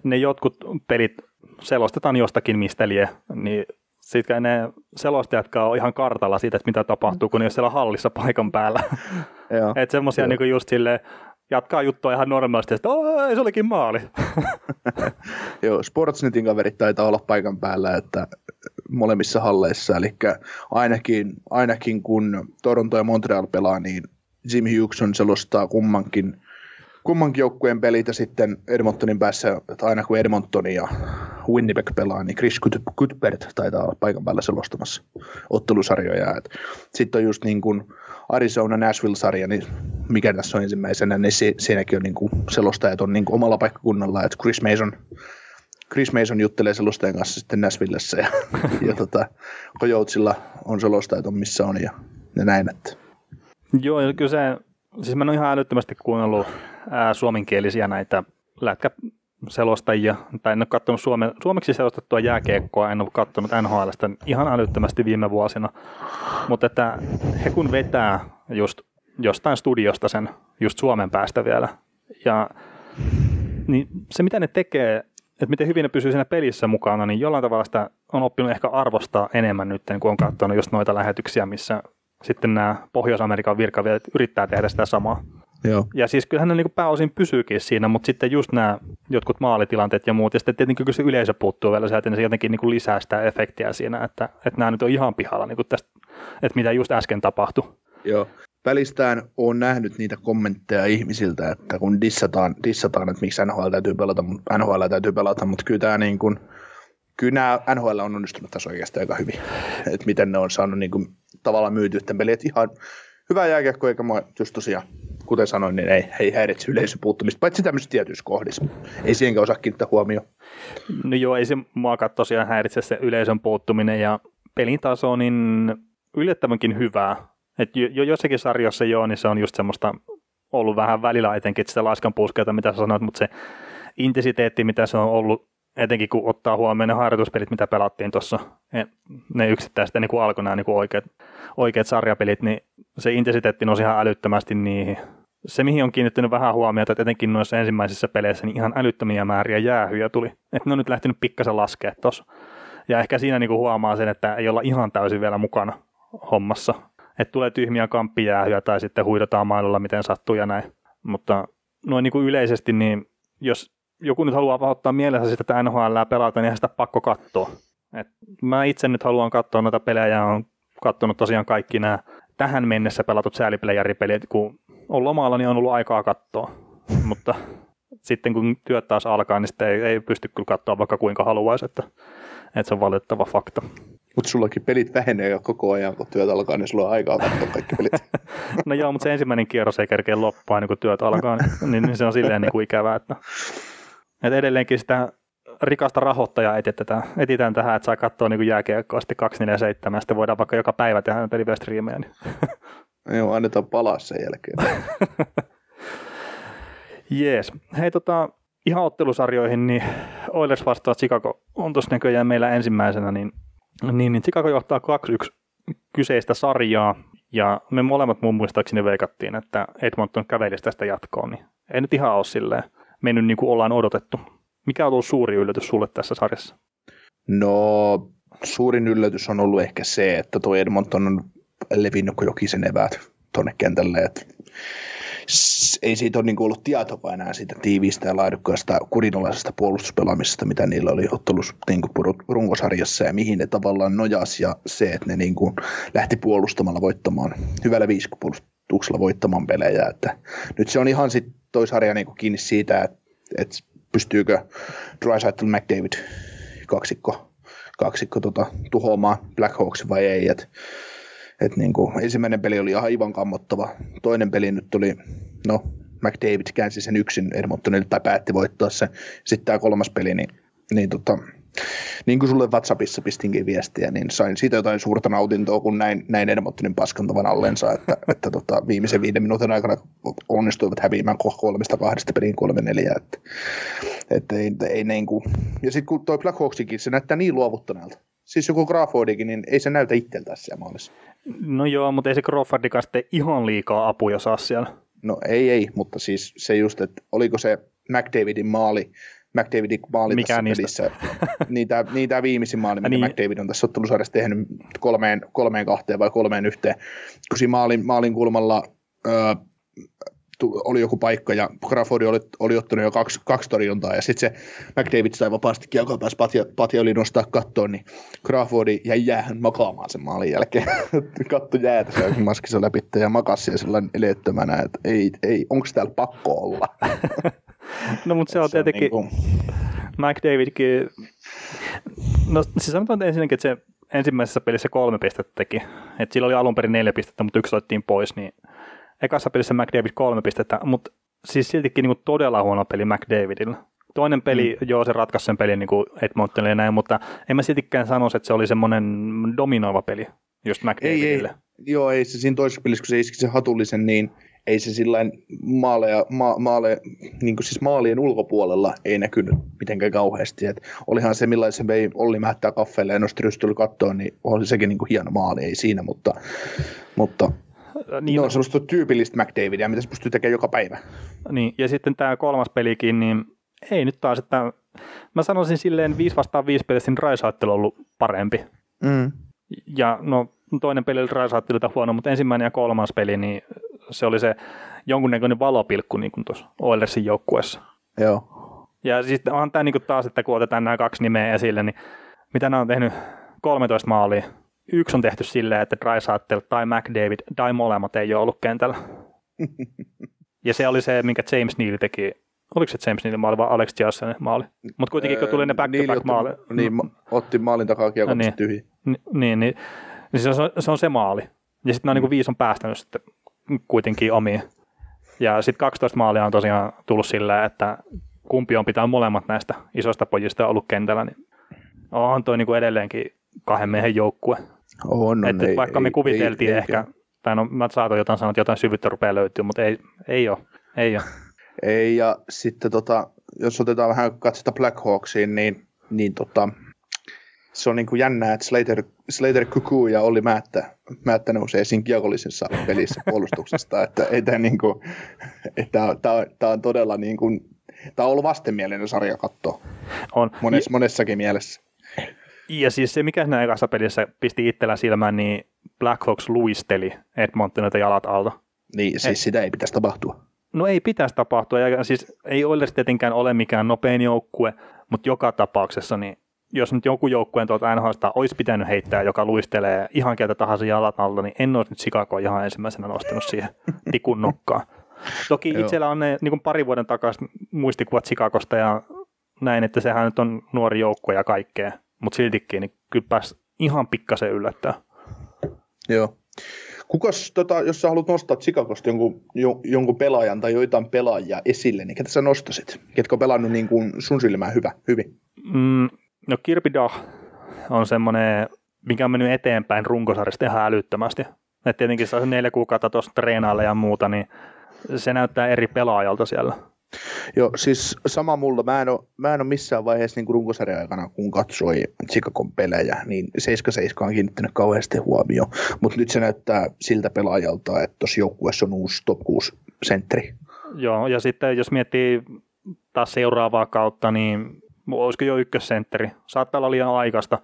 ne jotkut pelit selostetaan jostakin mistä lie, niin sitten ne selostajat on ihan kartalla siitä, että mitä tapahtuu, kun ne on siellä hallissa paikan päällä. että semmoisia niin just silleen, jatkaa juttua ihan normaalisti, että ei se olikin maali. Joo, Sportsnetin kaverit taitaa olla paikan päällä, että molemmissa halleissa, eli ainakin, ainakin kun Toronto ja Montreal pelaa, niin Jim Hughes selostaa kummankin kummankin joukkueen pelit ja sitten Edmontonin päässä, että aina kun Edmonton ja Winnipeg pelaa, niin Chris Cuthbert taitaa olla paikan päällä selostamassa ottelusarjoja. Sitten on just niin kuin Arizona Nashville-sarja, niin mikä tässä on ensimmäisenä, niin si- siinäkin on niin kuin selostajat on niin kuin omalla paikkakunnalla, että Chris Mason Chris Mason juttelee selostajan kanssa sitten Nashvillessä ja, ja tota, Coyotesilla on selostajat on missä on ja, ja näin. Että. Joo, kyllä se, siis mä en ole ihan älyttömästi kuunnellut ää, suomenkielisiä näitä lätkä selostajia, tai en ole katsonut suome, suomeksi selostettua jääkiekkoa, en ole katsonut NHLstä ihan älyttömästi viime vuosina, mutta että he kun vetää just jostain studiosta sen just Suomen päästä vielä, ja niin se mitä ne tekee, että miten hyvin ne pysyy siinä pelissä mukana, niin jollain tavalla sitä on oppinut ehkä arvostaa enemmän nyt, kun on katsonut just noita lähetyksiä, missä sitten nämä Pohjois-Amerikan virkavielet yrittää tehdä sitä samaa. Joo. Ja siis kyllähän ne niin pääosin pysyykin siinä, mutta sitten just nämä jotkut maalitilanteet ja muut, ja sitten tietenkin kyllä se yleisö puuttuu vielä sieltä, niin se jotenkin niin lisää sitä efektiä siinä, että, että nämä nyt on ihan pihalla niin tästä, että mitä just äsken tapahtui. Joo. Välistään on nähnyt niitä kommentteja ihmisiltä, että kun dissataan, dissataan että miksi NHL täytyy pelata, NHL täytyy pelata, mutta kyllä tämä niin kuin, kyllä nämä NHL on onnistunut tässä oikeastaan aika hyvin, että miten ne on saanut niin kuin, tavallaan myytyä tämän pelin, että ihan hyvä jääkiekko, eikä mua just tosiaan kuten sanoin, niin ei, ei häiritse yleisöpuuttumista, paitsi tämmöisissä tietyissä kohdissa. Ei siihenkään osaa kiinnittää huomioon. No joo, ei se muakaan tosiaan häiritse se yleisön puuttuminen ja pelin taso on niin yllättävänkin hyvää. Et jo, jo jossakin sarjassa joo, niin se on just semmoista ollut vähän välillä etenkin sitä laiskan puskelta, mitä sä sanoit, mutta se intensiteetti, mitä se on ollut, etenkin kun ottaa huomioon ne harjoituspelit, mitä pelattiin tuossa, ne yksittäiset niin kuin alkoi nämä niin kuin oikeat, oikeat sarjapelit, niin se intensiteetti nousi ihan älyttömästi niihin se, mihin on kiinnittänyt vähän huomiota, että etenkin noissa ensimmäisissä peleissä niin ihan älyttömiä määriä jäähyjä tuli. Että ne on nyt lähtenyt pikkasen laskea tuossa. Ja ehkä siinä niinku huomaa sen, että ei olla ihan täysin vielä mukana hommassa. Että tulee tyhmiä kamppijäähyjä tai sitten huidataan mailolla miten sattuu ja näin. Mutta noin niinku yleisesti, niin jos joku nyt haluaa ottaa mielessä sitä, että NHL pelata, niin sitä pakko katsoa. Et mä itse nyt haluan katsoa noita pelejä ja olen katsonut tosiaan kaikki nämä tähän mennessä pelatut säälipelejäripelit, kun on lomalla, niin on ollut aikaa katsoa. Mutta sitten kun työt taas alkaa, niin sitten ei, ei pysty kyllä katsoa vaikka kuinka haluaisi, että, että se on valitettava fakta. Mutta sullakin pelit vähenee jo koko ajan, kun työt alkaa, niin sulla on aikaa katsoa kaikki pelit. no joo, mutta se ensimmäinen kierros ei kerkeä loppua, niin kun työt alkaa, niin, niin, se on silleen niin kuin ikävää, että, että edelleenkin sitä rikasta rahoittajaa etsitään, etsitään tähän, että saa katsoa niin jääkiekkoa sitten 247, ja sitten voidaan vaikka joka päivä tehdä pelivästriimejä. Niin. Joo, annetaan palaa sen jälkeen. Jees. Hei tota, ihan ottelusarjoihin, niin Oilers vastaa Chicago on tuossa näköjään meillä ensimmäisenä, niin, niin, niin Chicago johtaa 2-1 kyseistä sarjaa, ja me molemmat mun muistaakseni veikattiin, että Edmonton kävelisi tästä jatkoon, niin ei nyt ihan ole silleen mennyt niin kuin ollaan odotettu. Mikä on ollut suuri yllätys sulle tässä sarjassa? No, suurin yllätys on ollut ehkä se, että tuo Edmonton on levinnyt kuin jokisen eväät tuonne kentälle. Että ei siitä ole niin ollut tietoa enää siitä tiiviistä ja laadukkaasta kurinalaisesta puolustuspelaamisesta, mitä niillä oli ottelussa niin runkosarjassa ja mihin ne tavallaan nojasi ja se, että ne niin kuin lähti puolustamalla voittamaan, hyvällä viisikopuolustuksella voittamaan pelejä. Että nyt se on ihan sitten toi sarja niin kiinni siitä, että, että pystyykö Drysaitel McDavid kaksikko, kaksikko tota, tuhoamaan Black Hawks vai ei. Et, et niin kuin, ensimmäinen peli oli aivan kammottava. Toinen peli nyt tuli, no McDavid käänsi sen yksin Edmontonille tai päätti voittaa sen. Sitten tämä kolmas peli, niin, niin tota, niin kuin sulle WhatsAppissa pistinkin viestiä, niin sain siitä jotain suurta nautintoa, kun näin, näin Edmontonin paskantavan allensa, että, että tota, viimeisen viiden minuutin aikana onnistuivat häviämään kolmesta kahdesta peliin kolme neljä. Että, että ei, ei niin kuin. Ja sitten kun toi Black Hawksikin, se näyttää niin luovuttaneelta. Siis joku Crawfordikin, niin ei se näytä itseltään siellä maalissa. No joo, mutta ei se Crawfordikaan sitten ihan liikaa apuja saa siellä. No ei, ei, mutta siis se just, että oliko se McDavidin maali, McDavidin maali Mikä tässä niistä? pelissä. niitä, niitä viimeisin maali, mitä niin. McDavid on tässä ottelusarjassa tehnyt kolmeen, kolmeen kahteen vai kolmeen yhteen. Kun siinä maalin, maalin kulmalla öö, oli joku paikka ja Crawford oli, oli ottanut jo kaksi, kaksi torjuntaa ja sitten se McDavid sai vapaasti kiekkoa pääsi Patja, Patja oli nostaa kattoon, niin Crawford jäi jäähän makaamaan sen maalin jälkeen. Katto jäätä se maskissa läpi ja makasi siellä sellainen eleettömänä, että ei, ei onko täällä pakko olla. no mutta se on tietenkin, niin. McDavidkin, no siis sanotaan ensinnäkin, että se ensimmäisessä pelissä kolme pistettä teki, että sillä oli alun perin neljä pistettä, mutta yksi otettiin pois, niin ekassa pelissä McDavid kolme pistettä, mutta siis siltikin niin kuin todella huono peli McDavidilla. Toinen peli, mm. joo, se ratkaisi sen pelin niin kuin Edmontonille ja näin, mutta en mä siltikään sanoisi, että se oli semmoinen dominoiva peli just McDavidille. Ei, ei. Joo, ei se siinä toisessa pelissä, kun se iski se hatullisen, niin ei se sillä maaleja, ma, maale, niin kuin siis maalien ulkopuolella ei näkynyt mitenkään kauheasti. Et olihan se, millaisen se vei Olli Mähtää kaffeelle ja nosti tuli kattoon, niin oli sekin niin kuin hieno maali, ei siinä, mutta, mutta niin, no, on sellaista tyypillistä McDavidia, mitä se pystyy tekemään joka päivä. Niin, ja sitten tämä kolmas pelikin, niin ei nyt taas, että mä sanoisin silleen 5 vastaan 5 pelissä, niin Raisaattelu on ollut parempi. Mm. Ja no toinen peli oli Raisaattelilta huono, mutta ensimmäinen ja kolmas peli, niin se oli se jonkunnäköinen valopilkku niin kuin tuossa Oilersin joukkueessa. Joo. Ja sitten on tämä niin taas, että kun otetaan nämä kaksi nimeä esille, niin mitä nämä on tehnyt 13 maalia. Yksi on tehty silleen, että Drysaitel tai McDavid tai molemmat ei ole ollut kentällä. ja se oli se, minkä James Neal teki. Oliko se James Neal maali vai Alex Jassenin maali? Mutta kuitenkin kun tuli ne back-to-back maali. Niin, otti maalin takaa kiekon niin, tyhjä. Niin, niin, niin, niin se, on, se on se maali. Ja sitten nämä mm. niin viisi on päästänyt sitten kuitenkin omiin. Ja sitten 12 maalia on tosiaan tullut sillä, että kumpi on pitää molemmat näistä isoista pojista ollut kentällä, niin on toi niinku edelleenkin kahden miehen joukkue. On, on, että ei, vaikka me ei, kuviteltiin ei, ehkä, ei, tai no mä saatoin jotain sanoa, että jotain syvyyttä rupeaa löytyä, mutta ei, ei ole. Ei, ole. ei ja sitten tota, jos otetaan vähän katsota Black Hawksiin, niin, niin tota, se on niin kuin jännää, että Slater, Slater Kuku ja Olli Määttä, Määttä nousee siinä kiekollisessa pelissä puolustuksesta, että ei tämä, niin kuin, että tämä, tämä on todella niin kuin, tämä on ollut vastenmielinen sarja katsoa. On. Mones, monessakin mielessä. Ja siis se, mikä siinä ekassa pelissä pisti itsellä silmään, niin Black Hawks luisteli Edmontonilta jalat alta. Niin, siis Et, sitä ei pitäisi tapahtua. No ei pitäisi tapahtua, ja siis ei Oilers tietenkään ole mikään nopein joukkue, mutta joka tapauksessa niin jos nyt joku joukkueen tuolta NHLsta olisi pitänyt heittää, joka luistelee ihan keltä tahansa jalat alta, niin en olisi nyt Chicago ihan ensimmäisenä nostanut siihen tikun nokkaan. Toki itsellä on ne niin kuin pari vuoden takaisin muistikuvat Chicagosta ja näin, että sehän nyt on nuori joukkue ja kaikkea, mutta siltikin niin kyllä pääsi ihan pikkasen yllättää. Joo. Kukas, tota, jos sä haluat nostaa Chicagosta jonkun, jo, jonkun pelaajan tai joitain pelaajia esille, niin ketä sä nostasit? Ketkä on pelannut niin kuin sun silmään hyvä, hyvin? Mm, no Kirby Dah on semmoinen, mikä on mennyt eteenpäin runkosarjasta ihan älyttömästi. Et tietenkin se neljä kuukautta tuossa treenailla ja muuta, niin se näyttää eri pelaajalta siellä. Joo, siis sama mulla. Mä en ole, mä en ole missään vaiheessa niin runkosarjan aikana, kun katsoi Chicagon pelejä, niin 7-7 on kiinnittänyt kauheasti huomioon. Mutta nyt se näyttää siltä pelaajalta, että tuossa joukkueessa on uusi top 6 sentteri. Joo, ja sitten jos miettii taas seuraavaa kautta, niin olisiko jo ykkössentteri. Saattaa olla liian aikaista,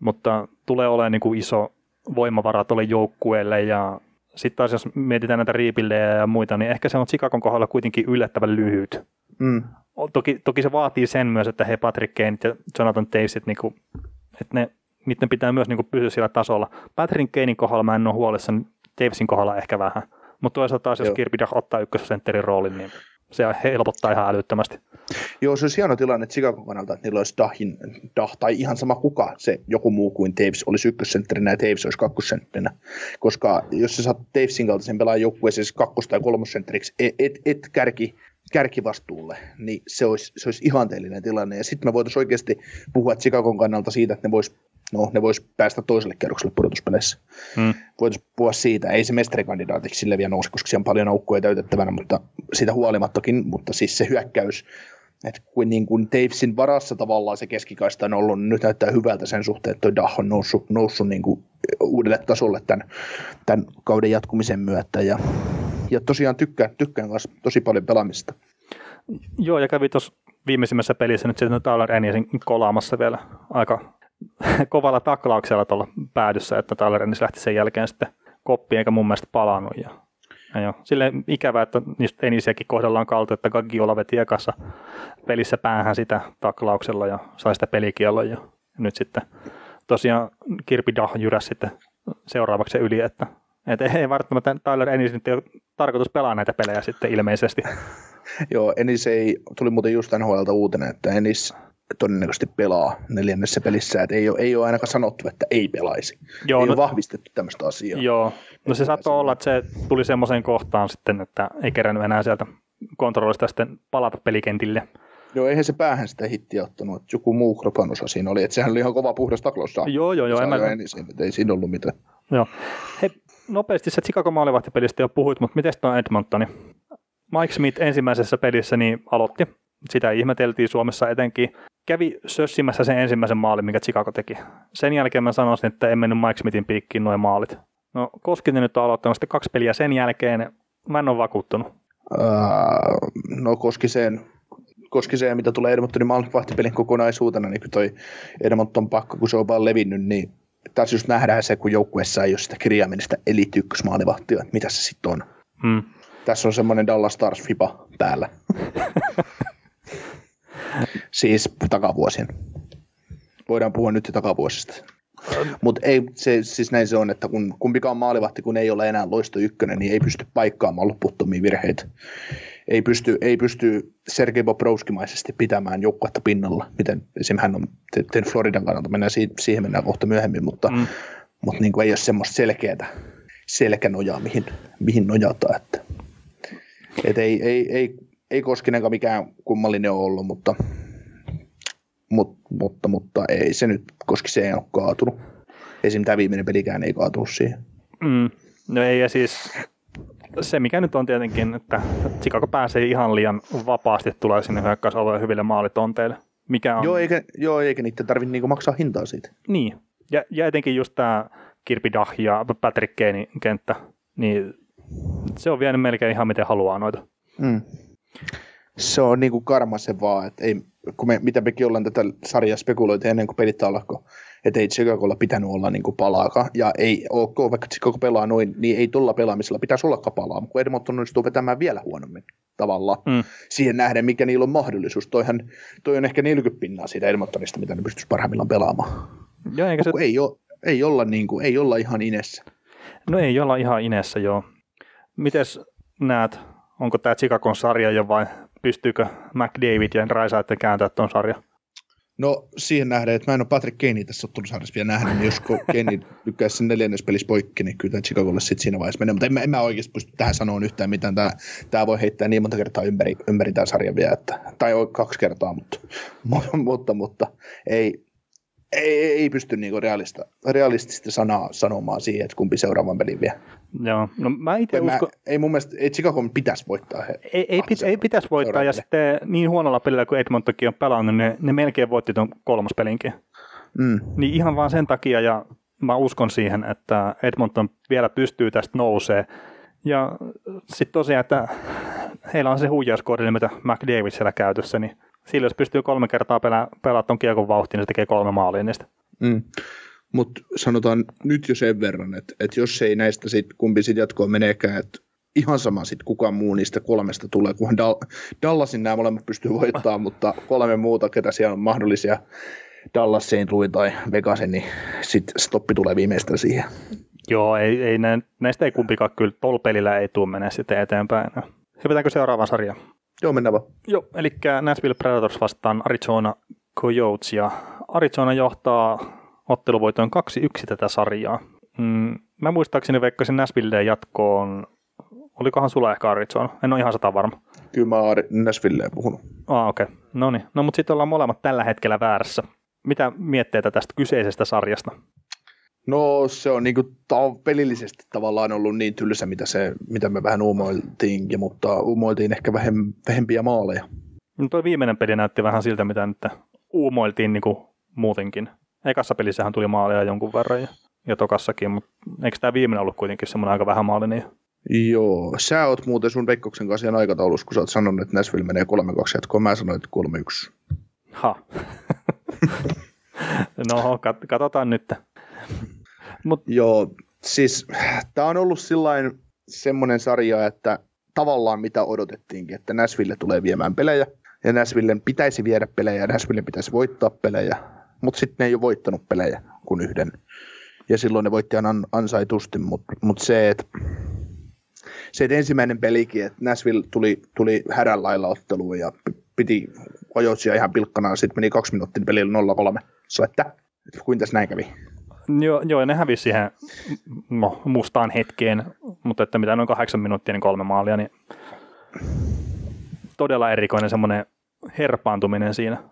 mutta tulee olemaan niin kuin iso voimavara tuolle joukkueelle ja sitten taas jos mietitään näitä riipillejä ja muita, niin ehkä se on Chicagon kohdalla kuitenkin yllättävän lyhyt. Mm. Toki, toki se vaatii sen myös, että he Patrick Kane ja Jonathan Tavesit, niin kuin, että ne, niiden pitää myös niin kuin, pysyä sillä tasolla. Patrick Kanein kohdalla mä en ole huolissani, Davisin kohdalla ehkä vähän. Mutta toisaalta taas, jos Kirby ottaa ykkössentterin roolin, niin se helpottaa ihan älyttömästi. Joo, se olisi hieno tilanne Chicago kannalta, että niillä olisi Dahin, Dah, tai ihan sama kuka se joku muu kuin Taves olisi ykkössentterinä ja Taves olisi kakkosentterinä. Koska jos sä saat Tavesin kaltaisen pelaajan joukkueeseen siis kakkos- tai kolmosentteriksi, et, et, et kärki, kärkivastuulle, niin se olisi, se olisi ihanteellinen tilanne. Ja sitten me voitaisiin oikeasti puhua Chicagon kannalta siitä, että ne vois, no, ne vois päästä toiselle kerrokselle pudotuspeleissä. Hmm. Voitaisiin puhua siitä, ei se mestarikandidaatiksi sille vielä nousi, koska siellä on paljon aukkoja täytettävänä, mutta siitä huolimattakin, mutta siis se hyökkäys, että kuin, niin kuin Tavesin varassa tavallaan se keskikaista on ollut, niin nyt näyttää hyvältä sen suhteen, että toi Dah on noussut, noussut niin kuin uudelle tasolle tämän, tämän kauden jatkumisen myötä. Ja, ja tosiaan tykkään, tykkään kanssa tosi paljon pelaamista. Joo, ja kävi tuossa viimeisimmässä pelissä nyt sitten Tyler Ennisin kolaamassa vielä aika kovalla taklauksella tuolla päädyssä, että Tyler Ennis lähti sen jälkeen sitten koppiin eikä mun mielestä palannut. Ja, ja jo. Sille ikävä, että niistä Enisiäkin kohdellaan kaltoon, että Gaggiola veti ekassa pelissä päähän sitä taklauksella ja sai sitä pelikiellon ja nyt sitten tosiaan Kirpi Dah jyräsi sitten seuraavaksi yli, että, että ei välttämättä Tyler Ennis nyt ei ole tarkoitus pelaa näitä pelejä sitten ilmeisesti. Joo, Enis ei, tuli muuten just NHLta uutinen, että Enis todennäköisesti pelaa neljännessä pelissä, että ei ole, ei ole ainakaan sanottu, että ei pelaisi. Joo, ei no, ole vahvistettu tämmöistä asiaa. Joo, no se saattoi olla, että se tuli semmoiseen kohtaan sitten, että ei kerännyt enää sieltä kontrollista sitten palata pelikentille. Joo, eihän se päähän sitä hittiä ottanut, että joku muu kropan osa siinä oli, että sehän oli ihan kova puhdas taklossa. Joo, joo, joo. En mä... Ensin, ei siinä ollut mitään. Joo. Hei, nopeasti se Chicago maalivahtipelistä jo puhuit, mutta miten tuo Edmontoni? Mike Smith ensimmäisessä pelissä niin aloitti. Sitä ihmeteltiin Suomessa etenkin. Kävi sössimässä sen ensimmäisen maalin, mikä Chicago teki. Sen jälkeen mä sanoisin, että en mennyt Mike Smithin piikkiin noin maalit. No Koskinen nyt on aloittanut sitten kaksi peliä sen jälkeen. Mä en ole vakuuttunut. Uh, no Koskiseen, Koskiseen, mitä tulee Edmontonin maalivahtipelin kokonaisuutena, niin toi Edmonton pakko, kun se on vaan levinnyt, niin tässä just nähdään se, kun joukkueessa ei ole sitä kirjaimellista elitykkösmaalivahtia, että mitä se sitten on. Hmm. Tässä on semmoinen Dallas Stars FIPA päällä. siis takavuosien. Voidaan puhua nyt takavuosista. Mutta ei, se, siis näin se on, että kun kumpikaan maalivahti, kun ei ole enää loisto ykkönen, niin ei pysty paikkaamaan loputtomia virheitä. Ei pysty, ei pysty Sergei Bobrovskimaisesti pitämään joukkuetta pinnalla, miten esimerkiksi hän on ten Floridan kannalta, mennään siihen, siihen mennään kohta myöhemmin, mutta, mm. mutta niin kuin ei ole semmoista selkeää selkänojaa, mihin, mihin nojataan. Että, et ei, ei, ei, ei Koskinenkaan mikään kummallinen ole ollut, mutta, mutta, mutta, mutta ei se nyt, koska se ei ole kaatunut. Esim. tämä viimeinen pelikään ei kaatunut siihen. Mm. No ei, ja siis se mikä nyt on tietenkin, että Chicago pääsee ihan liian vapaasti tulee sinne hyökkäysalueen hyville maalitonteille. Mikä on... Joo, eikä, joo, eikä niitä tarvitse niinku maksaa hintaa siitä. Niin, ja, ja etenkin just tämä Kirby Dah ja Patrick Kane kenttä, niin se on vienyt melkein ihan miten haluaa noita. Mm. Se on niin kuin karma se vaan, että ei, kun me, mitä mekin ollaan tätä sarjaa spekuloitu ennen kuin pelit alkoi, että ei Chicagolla pitänyt olla niin kuin palaakaan, ja ei ok, vaikka Chicago pelaa noin, niin ei tuolla pelaamisella pitäisi olla palaa, mutta kun Edmonton onnistuu vetämään vielä huonommin tavalla mm. siihen nähden, mikä niillä on mahdollisuus. Toihan, toi on ehkä 40 pinnaa siitä Edmontonista, mitä ne pystyisi parhaimmillaan pelaamaan. Joo, eikä se... ei, ole, ei, olla niin kuin, ei olla ihan inessä. No ei olla ihan inessä, joo. Mites näet, onko tämä Chicagon sarja jo vai pystyykö McDavid ja Raisaitse kääntää tuon sarjan? No siihen nähden, että mä en ole Patrick Kaney tässä ottelusarjassa vielä nähnyt, niin jos Kaney lykkäisi sen neljännes pelissä poikki, niin kyllä Chicagolle sitten siinä vaiheessa menee. Mutta en, en mä oikeasti pysty tähän sanomaan yhtään mitään. Tämä, tämä voi heittää niin monta kertaa ympäri, ympäri tämän sarjan vielä, että, tai kaksi kertaa, mutta, mutta, mutta ei, ei, ei pysty niinku realista, realistista sanaa sanomaan siihen, että kumpi seuraavan pelin vie. Joo, no mä itse uskon... ei mun mielestä, ei Chicago pitäisi voittaa. He, ei, ei, pit, ei pitäisi voittaa, ja sitten niin huonolla pelillä kuin Edmontonkin on pelannut, ne, ne melkein voitti tuon kolmas pelinkin. Mm. Niin ihan vaan sen takia, ja mä uskon siihen, että Edmonton vielä pystyy tästä nousee. Ja sitten tosiaan, että heillä on se huijauskoodi, mitä McDavid siellä käytössä, niin sillä jos pystyy kolme kertaa pelaa, pelaa tuon kiekon vauhtiin, niin se tekee kolme maalia niistä. Mm. Mutta sanotaan nyt jo sen verran, että, että jos ei näistä sit, kumpi sitten jatkoon meneekään, että ihan sama sitten kuka muu niistä kolmesta tulee, kunhan Dal- Dallasin nämä molemmat pystyy voittamaan, mutta kolme muuta, ketä siellä on mahdollisia, Dallas, St. Louis tai Vegasin, niin sitten stoppi tulee viimeistään siihen. Joo, ei, ei nä, näistä ei kumpikaan kyllä, tuolla pelillä ei tule mennä sitten eteenpäin. Hypätäänkö seuraavaan sarjaan? Joo, mennään vaan. Joo, eli Nashville Predators vastaan Arizona Coyotes, ja Arizona johtaa otteluvoitoon 2-1 tätä sarjaa. Mm, mä muistaakseni veikkasin Nashvilleen jatkoon, olikohan sulla ehkä Arizona? En ole ihan sata varma. Kyllä mä oon Nashvilleen puhunut. Ah, okei. Okay. No niin. No, mutta sitten ollaan molemmat tällä hetkellä väärässä. Mitä mietteitä tästä kyseisestä sarjasta? No se on niin kuin, ta- pelillisesti tavallaan ollut niin tylsä, mitä, se, mitä me vähän uumoiltiinkin, mutta uumoiltiin ehkä vähem, vähempiä maaleja. No tuo viimeinen peli näytti vähän siltä, mitä nyt uumoiltiin niin kuin muutenkin. Ekassa pelissähän tuli maaleja jonkun verran ja, ja tokassakin, mutta eikö tämä viimeinen ollut kuitenkin semmoinen aika vähän maalinen? Joo, sä oot muuten sun Veikkauksen kanssa ihan aikataulussa, kun sä oot sanonut, että Nashville menee 3-2 jatkoon, mä sanoin, että 3-1. Ha. no, kat- katsotaan nyt. Mut... Joo, siis tämä on ollut sillain semmoinen sarja, että tavallaan mitä odotettiinkin, että Nashville tulee viemään pelejä, ja Nashvillen pitäisi viedä pelejä, ja Nashville pitäisi voittaa pelejä, mutta sitten ne ei ole voittanut pelejä kuin yhden. Ja silloin ne voitti an, ansaitusti, mutta mut se, että se, että ensimmäinen pelikin, että Nashville tuli, tuli hädän lailla otteluun ja piti Ojotsia ihan pilkkana, sitten meni kaksi minuuttia pelillä 0-3. So, että, että kuinka näin kävi? Joo, joo, ne hävisi siihen no, mustaan hetkeen, mutta että mitä noin kahdeksan minuuttia, niin kolme maalia, niin todella erikoinen semmoinen herpaantuminen siinä.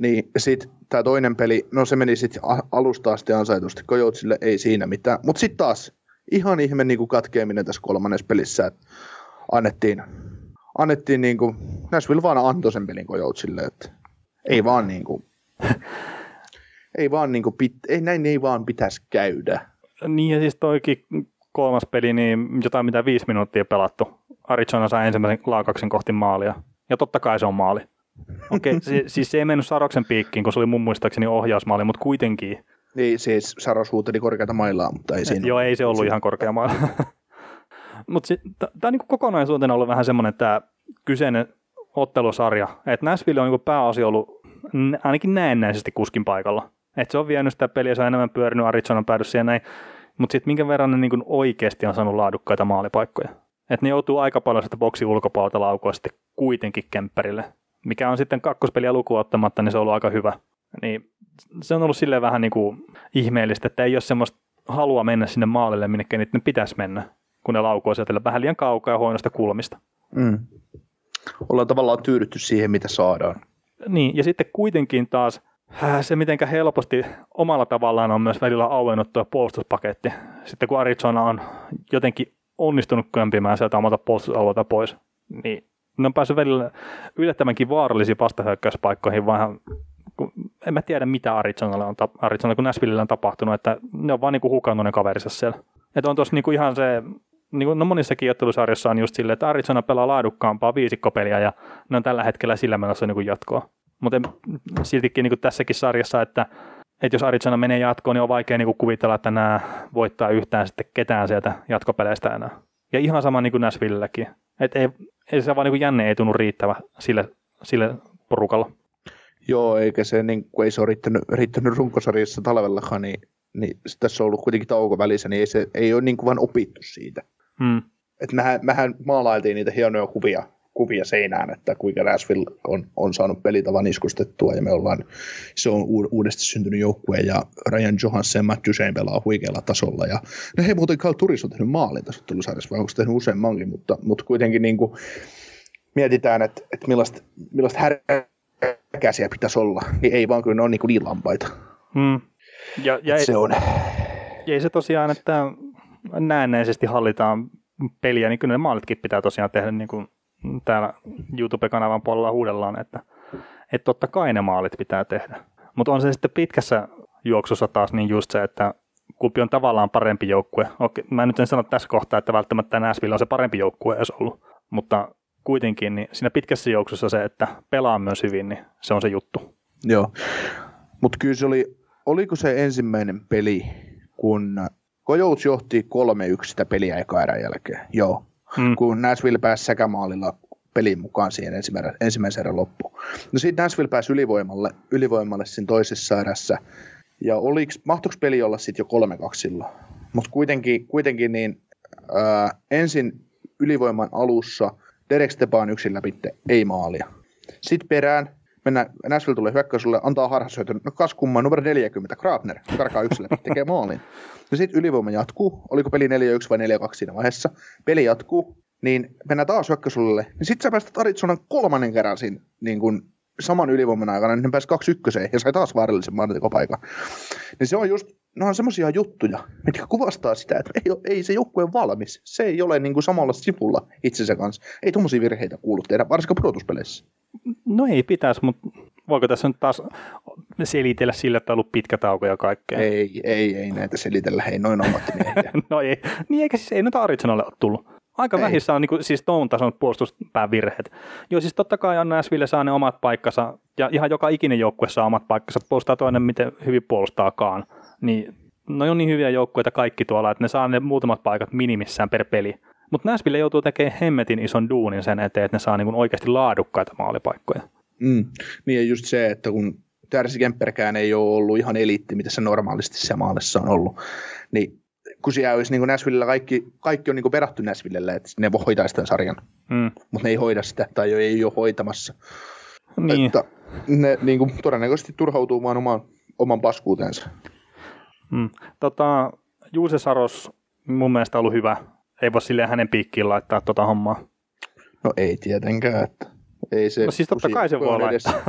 Niin, sitten tämä toinen peli, no se meni sitten alusta asti ansaitusti, Kojotsille ei siinä mitään. Mutta sitten taas ihan ihme niin kuin katkeaminen tässä kolmannessa pelissä, että annettiin, annettiin niin kuin, Nashville vaan antoi sen pelin Kojotsille, että ei vaan niin kuin, ei vaan niin kuin pit, ei, näin ei vaan pitäisi käydä. Niin ja siis toikin kolmas peli, niin jotain mitä viisi minuuttia pelattu. Arizona sai ensimmäisen laakauksen kohti maalia. Ja totta kai se on maali. Okei, okay, siis, siis se ei mennyt Saroksen piikkiin, kun se oli mun muistaakseni ohjausmaali, mutta kuitenkin. Niin, siis Saros huuteli korkeata mailaa, mutta ei siinä. Joo, ei se ollut ihan korkea maila. mutta tämä on niin kokonaisuutena ollut vähän semmoinen tämä kyseinen ottelusarja, että Nashville on niin pääasia ollut ainakin näennäisesti kuskin paikalla. Että se on vienyt sitä peliä, se on enemmän pyörinyt, Arizona on päädyssä ja näin. Mutta sitten minkä verran ne niin oikeasti on saanut laadukkaita maalipaikkoja. Että ne joutuu aika paljon sitä boksin ulkopuolelta laukoa sitten kuitenkin kemppärille mikä on sitten kakkospeliä lukuun ottamatta, niin se on ollut aika hyvä. Niin se on ollut silleen vähän niin kuin ihmeellistä, että ei ole semmoista halua mennä sinne maalille, minne niiden pitäisi mennä, kun ne laukoo sieltä vähän liian kaukaa ja huonosta kulmista. Mm. Ollaan tavallaan tyydytty siihen, mitä saadaan. Niin, ja sitten kuitenkin taas äh, se, miten helposti omalla tavallaan on myös välillä auennut tuo puolustuspaketti. Sitten kun Arizona on jotenkin onnistunut kömpimään sieltä omalta puolustusalueelta pois, niin ne on päässyt välillä yllättävänkin vaarallisiin vastahyökkäyspaikkoihin, vaan en mä tiedä mitä Arizonalle on, Arizona, kun Nashvillellä on tapahtunut, että ne on vaan niin kuin hukannut ne kaverissa siellä. Että on tuossa niin kuin ihan se, niin kuin, no monissakin ottelusarjoissa on just silleen, että Arizona pelaa laadukkaampaa viisikkopeliä ja ne on tällä hetkellä sillä menossa niin kuin jatkoa. Mutta siltikin niin kuin tässäkin sarjassa, että, että jos Arizona menee jatkoon, niin on vaikea niin kuvitella, että nämä voittaa yhtään sitten ketään sieltä jatkopeleistä enää. Ja ihan sama niin kuin Nashvillekin. Että ei, ei se vaan niin kuin jänne ei tunnu riittävä sille, sille porukalla. Joo, eikä se, niin kun ei se ole riittänyt, riittänyt runkosarjassa talvellakaan, niin, niin tässä on ollut kuitenkin tauko välissä, niin ei, se, ei ole niin kuin vaan opittu siitä. Hmm. Et mehän, mehän maalailtiin niitä hienoja kuvia, kuvia seinään, että kuinka Nashville on, on saanut pelitavan iskustettua ja me ollaan, se on uudesti syntynyt joukkue ja Ryan Johansson ja Matt Duchesne pelaa huikealla tasolla ja no hei muuten Carl Turis on tehnyt maalin tässä tullusarjassa, vai onko tehnyt useammankin, mutta, mutta kuitenkin niin kuin mietitään, että, että millaista, millaista härkäsiä pitäisi olla, niin ei vaan kyllä ne on niin, kuin niin lampaita. Hmm. Ja, ja ei, se on. Ja ei se tosiaan, että näennäisesti hallitaan peliä, niin kyllä ne maalitkin pitää tosiaan tehdä niin kuin täällä YouTube-kanavan puolella huudellaan, että, että totta kai ne maalit pitää tehdä. Mutta on se sitten pitkässä juoksussa taas niin just se, että kumpi on tavallaan parempi joukkue. Okei, mä nyt en sano tässä kohtaa, että välttämättä Nashville on se parempi joukkue edes ollut, mutta kuitenkin niin siinä pitkässä juoksussa se, että pelaa myös hyvin, niin se on se juttu. Joo, mutta kyllä se oli, oliko se ensimmäinen peli, kun Coyotes johti 3-1 sitä peliä eka erän jälkeen, joo. Hmm. Kun Nashville pääsi sekä maalilla pelin mukaan siihen ensimmäisen, ensimmäisen erän loppuun. No sitten Nashville pääsi ylivoimalle, ylivoimalle siinä toisessa erässä. Ja oliks, mahtuiko peli olla sitten jo 3-2 silloin? Mutta kuitenkin, kuitenkin niin, ää, ensin ylivoiman alussa Derek Stepan yksin läpi, ei maalia. Sitten perään mennään, Nashville tulee hyökkäysulle, antaa harhasyötön, no kas kumman, numero 40, Grabner, karkaa yksilö, tekee maalin. Ja sitten ylivoima jatkuu, oliko peli 4-1 vai 4-2 siinä vaiheessa, peli jatkuu, niin mennään taas hyökkäysulle, niin sitten sä päästät Aritsonan kolmannen kerran siinä niin kun saman ylivoiman aikana, niin ne pääsi kaksi ykköseen ja sai taas vaarallisen maalintekopaikan. Niin se on just, ne on semmoisia juttuja, mitkä kuvastaa sitä, että ei, ei se joukkue valmis. Se ei ole niin kuin samalla sivulla itsensä kanssa. Ei tuommoisia virheitä kuulu tehdä, varsinkin pudotuspeleissä. No ei pitäisi, mutta voiko tässä nyt taas selitellä sillä, että on ollut pitkä tauko ja kaikkea? Ei, ei, ei näitä selitellä, hei noin ammattimiehiä. no ei, niin eikä siis ei noita Arizonalle ole tullut. Aika ei. vähissä on niin kuin, siis tuon tason puolustuspäävirheet. Joo, siis totta kai on Nashville saa ne omat paikkansa, ja ihan joka ikinen joukkue saa omat paikkansa, puolustaa toinen miten hyvin puolustaakaan. Niin ne on niin hyviä joukkueita kaikki tuolla, että ne saa ne muutamat paikat minimissään per peli. Mutta Nashville joutuu tekemään hemmetin ison duunin sen eteen, että ne saa niin oikeasti laadukkaita maalipaikkoja. Mm. Niin ja just se, että kun Tärsi Kemperkään ei ole ollut ihan eliitti, mitä se normaalisti siellä maalissa on ollut, niin kun siellä olisi niin Nashvillellä kaikki, kaikki on niin perattu Nashvillelle, että ne voi hoitaa sitä sarjan, mm. mutta ne ei hoida sitä tai ei ole hoitamassa. Niin. Että ne niin kuin, todennäköisesti turhautuu vaan oman, oman paskuutensa. Mm. Tota, Juuse Saros mun mielestä ollut hyvä ei voi silleen hänen piikkiin laittaa tota hommaa. No ei tietenkään, että ei se... No siis totta kai se voi laittaa.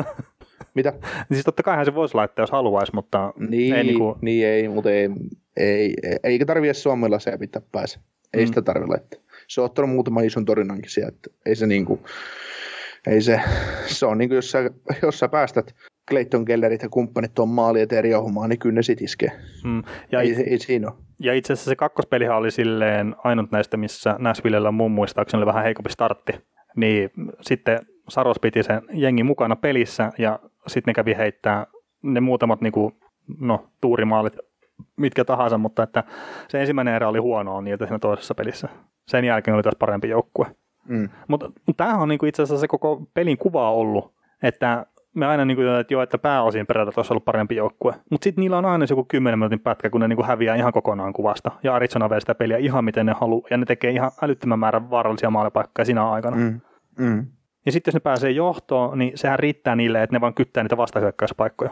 Mitä? Siis totta kai se voisi laittaa, jos haluaisi, mutta... Niin, ei, niin, kuin... niin ei, mutta ei, ei, ei eikä tarvitse suomalaisia pitää pääse. Ei mm. sitä tarvitse laittaa. Se on ottanut muutaman ison torinankin sieltä. Ei se niinku, ei se, se on niinku, jos sä, jos sä päästät Clayton Kellerit ja kumppanit tuon maali eteen riahumaan, niin kyllä ne sit iskee. Mm. Ja ei, itse, ei siinä ole. Ja itse asiassa se kakkospelihan oli silleen ainut näistä, missä Nashvillellä mun muistaakseni oli vähän heikompi startti. Niin sitten Saros piti sen jengi mukana pelissä ja sitten ne kävi heittää ne muutamat niinku, no, tuurimaalit, mitkä tahansa, mutta että se ensimmäinen erä oli huonoa niiltä siinä toisessa pelissä. Sen jälkeen oli taas parempi joukkue. Mm. Mutta tämähän on niinku itse asiassa se koko pelin kuva ollut, että me aina niin kuin, että joo, että pääosin Predators on ollut parempi joukkue. Mutta sitten niillä on aina joku 10 minuutin pätkä, kun ne niin kuin häviää ihan kokonaan kuvasta. Ja Arizona vie sitä peliä ihan miten ne haluaa. Ja ne tekee ihan älyttömän määrän vaarallisia maalipaikkoja siinä aikana. Mm. Mm. Ja sitten jos ne pääsee johtoon, niin sehän riittää niille, että ne vaan kyttää niitä vastahyökkäyspaikkoja.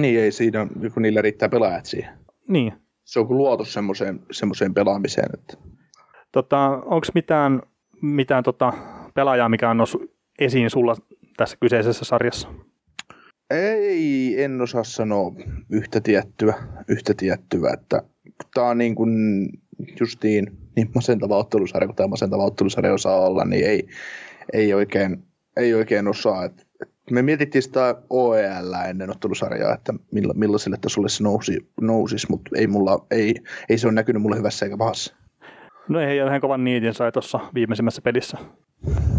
Niin, ei siinä, kun niillä riittää pelaajat siihen. Niin. Se on kuin luotu semmoiseen, semmoiseen pelaamiseen. Että... Tota, Onko mitään, mitään tota pelaajaa, mikä on noussut esiin sulla tässä kyseisessä sarjassa? Ei, en osaa sanoa yhtä tiettyä, yhtä tiettyä että tämä on niin kuin justiin niin masentava ottelusarja kuin tämä masentava ottelusarja osaa olla, niin ei, ei, oikein, ei oikein osaa. Et, et me mietittiin sitä OEL ennen ottelusarjaa, että milla, millaiselle tasolle se nousi, nousisi, mutta ei, mulla, ei, ei se ole näkynyt mulle hyvässä eikä pahassa. No ei, ihan kovan niitin sai tuossa viimeisimmässä pelissä.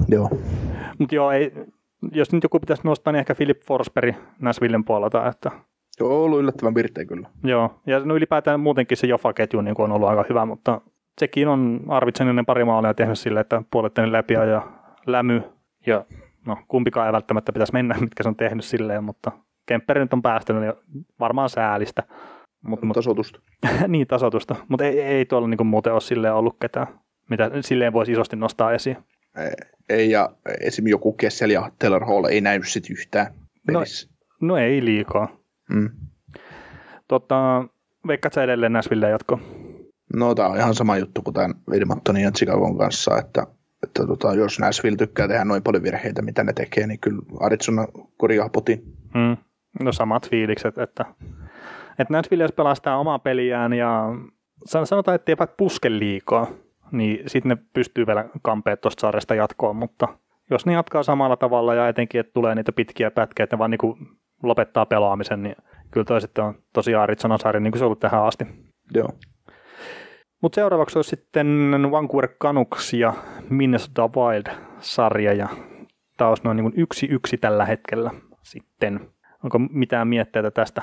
Joo. Mutta joo, ei, jos nyt joku pitäisi nostaa, niin ehkä Philip Forsberg Näsvillen puolelta. Että... Joo, ollut yllättävän pirteä kyllä. Joo, ja no ylipäätään muutenkin se Jofa-ketju niin on ollut aika hyvä, mutta sekin on Arvitseninen pari maalia tehnyt sille, että puolettinen läpi ja lämy, ja no kumpikaan ei välttämättä pitäisi mennä, mitkä se on tehnyt silleen, mutta Kempperi nyt on päästänyt niin varmaan säälistä. Mut, mut, tasotusta. niin, tasotusta, mutta ei, ei tuolla niin muuten ole silleen ollut ketään, mitä silleen voisi isosti nostaa esiin. ei, ja esim. joku Kessel ja Taylor Hall ei näy sit yhtään pelissä. No, no ei liikaa. Mm. Tota, veikkaat sä edelleen Nashville jatko? No tämä on ihan sama juttu kuin tämän Edmontonin ja Chicagon kanssa, että, että tota, jos Nashville tykkää tehdä noin paljon virheitä, mitä ne tekee, niin kyllä Arizona korjaa potin. Mm. No samat fiilikset, että, että Nashville jos pelaa sitä omaa peliään ja sanotaan, että eivät puske liikaa, niin sitten ne pystyy vielä kampeet tuosta sarjasta jatkoon, mutta jos ne jatkaa samalla tavalla ja etenkin, että tulee niitä pitkiä pätkiä, että ne vaan niin lopettaa pelaamisen, niin kyllä toi sitten on tosiaan Arizonan sarja, niin kuin se on ollut tähän asti. Joo. Mutta seuraavaksi olisi sitten Vancouver Canucks ja Minnesota Wild-sarja, ja tämä olisi noin niin yksi yksi tällä hetkellä sitten. Onko mitään mietteitä tästä?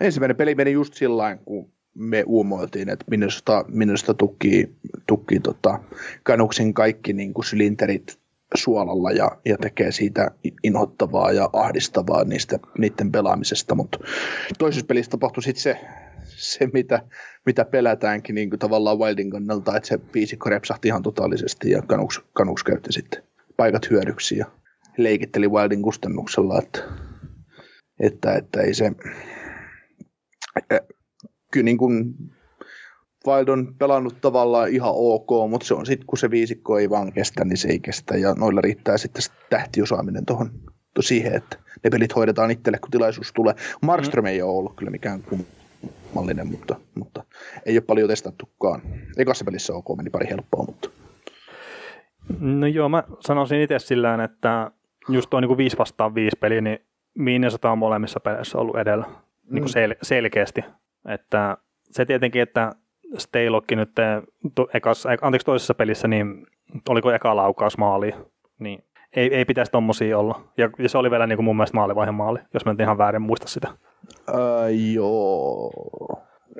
Ensimmäinen peli meni just sillä kun me uumoiltiin, että Minnesota, Minnesota tukkii, tukkii tota, Canucksin kaikki niin kuin sylinterit suolalla ja, ja tekee siitä inhottavaa ja ahdistavaa niistä, niiden pelaamisesta, mutta toisessa pelissä tapahtui sitten se, se mitä, mitä pelätäänkin niin kuin tavallaan Wildin kannalta, että se viisikko repsahti ihan totaalisesti ja Canucks, Canucks käytti sitten paikat hyödyksi ja leikitteli Wildin kustannuksella, että, että, että ei se, kyllä niin kuin Wild on pelannut tavallaan ihan ok, mutta se on sitten, kun se viisikko ei vaan kestä, niin se ei kestä. Ja noilla riittää sitten tähtiosaaminen tuohon siihen, että ne pelit hoidetaan itselle, kun tilaisuus tulee. Markström mm. ei ole ollut kyllä mikään kummallinen, mutta, mutta ei ole paljon testattukaan. Ekassa pelissä ok, meni pari helppoa, mutta... No joo, mä sanoisin itse sillä että just tuo niin 5 vastaan 5 peli, niin Minnesota on molemmissa peleissä ollut edellä niin kuin mm. sel- selkeästi. Että se tietenkin, että Staylokki nyt to, ekas, anteeksi, toisessa pelissä, niin oliko eka laukaus maali, niin ei, ei pitäisi tommosia olla. Ja, ja se oli vielä niin kuin mun mielestä maalivaiheen maali, jos mä nyt ihan väärin muista sitä. Uh, joo.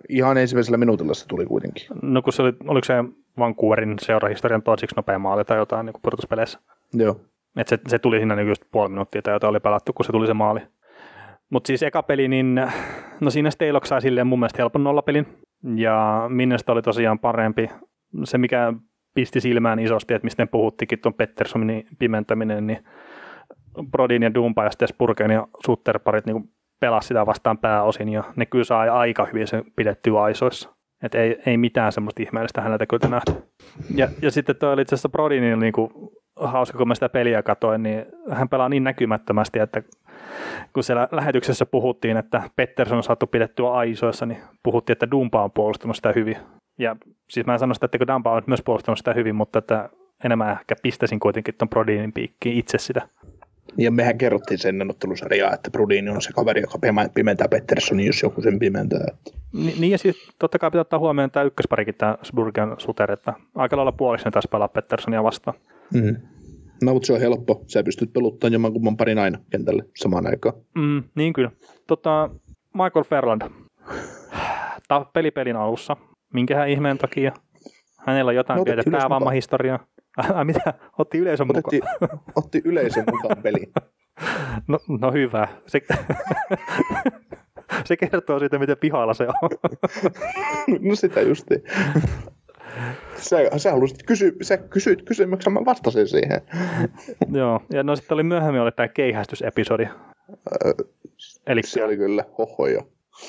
Ihan ensimmäisellä minuutilla se tuli kuitenkin. No kun se oli, oliko se Vancouverin seurahistorian toisiksi nopea maali tai jotain niin pudotuspeleissä? Joo. Et se, se, tuli siinä niin just puoli minuuttia tai jotain oli pelattu, kun se tuli se maali. Mutta siis eka peli, niin no siinä Steilok sai silleen mun mielestä helpon nollapelin. Ja Minnestä oli tosiaan parempi. Se, mikä pisti silmään isosti, että mistä puhuttikin tuon Petterssonin pimentäminen, niin Brodin ja Dumpa ja sitten Spurgen ja Sutterparit niin pelasi sitä vastaan pääosin ja ne kyllä sai aika hyvin sen pidettyä aisoissa. Et ei, ei mitään semmoista ihmeellistä häneltä kyllä nähty. Ja, ja sitten toi oli itse asiassa Brodinin niin kuin, hauska, kun mä sitä peliä katoin, niin hän pelaa niin näkymättömästi, että kun siellä lähetyksessä puhuttiin, että Pettersson on saatu pidettyä aisoissa, niin puhuttiin, että Dumpa on puolustanut sitä hyvin. Ja siis mä en sano sitä, että Dumpa on myös puolustanut sitä hyvin, mutta että enemmän ehkä pistäisin kuitenkin tuon Brodinin piikkiin itse sitä. Ja mehän kerrottiin sen ennottelusarjaa, että Brodini on se kaveri, joka pimentää Petterssonin, jos joku sen pimentää. Ni, niin ja siis totta kai pitää ottaa huomioon tämä ykkösparikin, tämä Sburgen Suter, että aika lailla puoliksi ne taas pelaa Petterssonia vastaan. Mm. No, mutta se on helppo. Sä pystyt peluttamaan jomman kumman parin aina kentälle samaan aikaan. Mm, niin kyllä. Tota, Michael Ferland. Tämä pelipelin alussa. Minkähän ihmeen takia? Hänellä on jotain no, pientä päävammahistoriaa. Äh, mitä? Otti yleisön Otetti, mukaan. otti yleisön mukaan peliin. No, no hyvä. Se, se kertoo siitä, miten pihalla se on. no sitä justiin. Sä, sä halusit kysyä, sä kysyit kysymyksen, mä vastasin siihen. Joo, ja no sitten oli myöhemmin oli tämä keihästysepisodi. Öö, Elikkä, se oli kyllä hohoja.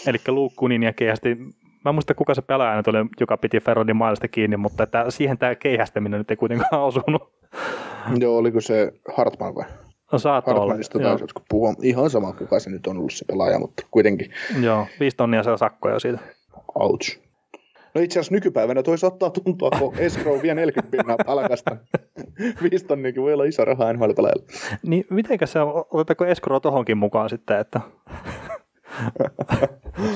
Eli Luke Kunin ja keihästi, mä en muista kuka se pelaaja nyt oli, joka piti Ferrodin mailasta kiinni, mutta että siihen tämä keihästäminen nyt ei kuitenkaan osunut. Joo, oliko se Hartman vai? No saattoi olla. Taas, kun puhua. Ihan sama, kuka se nyt on ollut se pelaaja, mutta kuitenkin. Joo, viisi tonnia saa sakkoja siitä. Ouch. No itse asiassa nykypäivänä toi saattaa tuntua, kun escrow vie 40 pinnaa palkasta. 5 tonniakin voi olla iso raha nhl Niin mitenkä se on, otetaanko escrow tohonkin mukaan sitten, että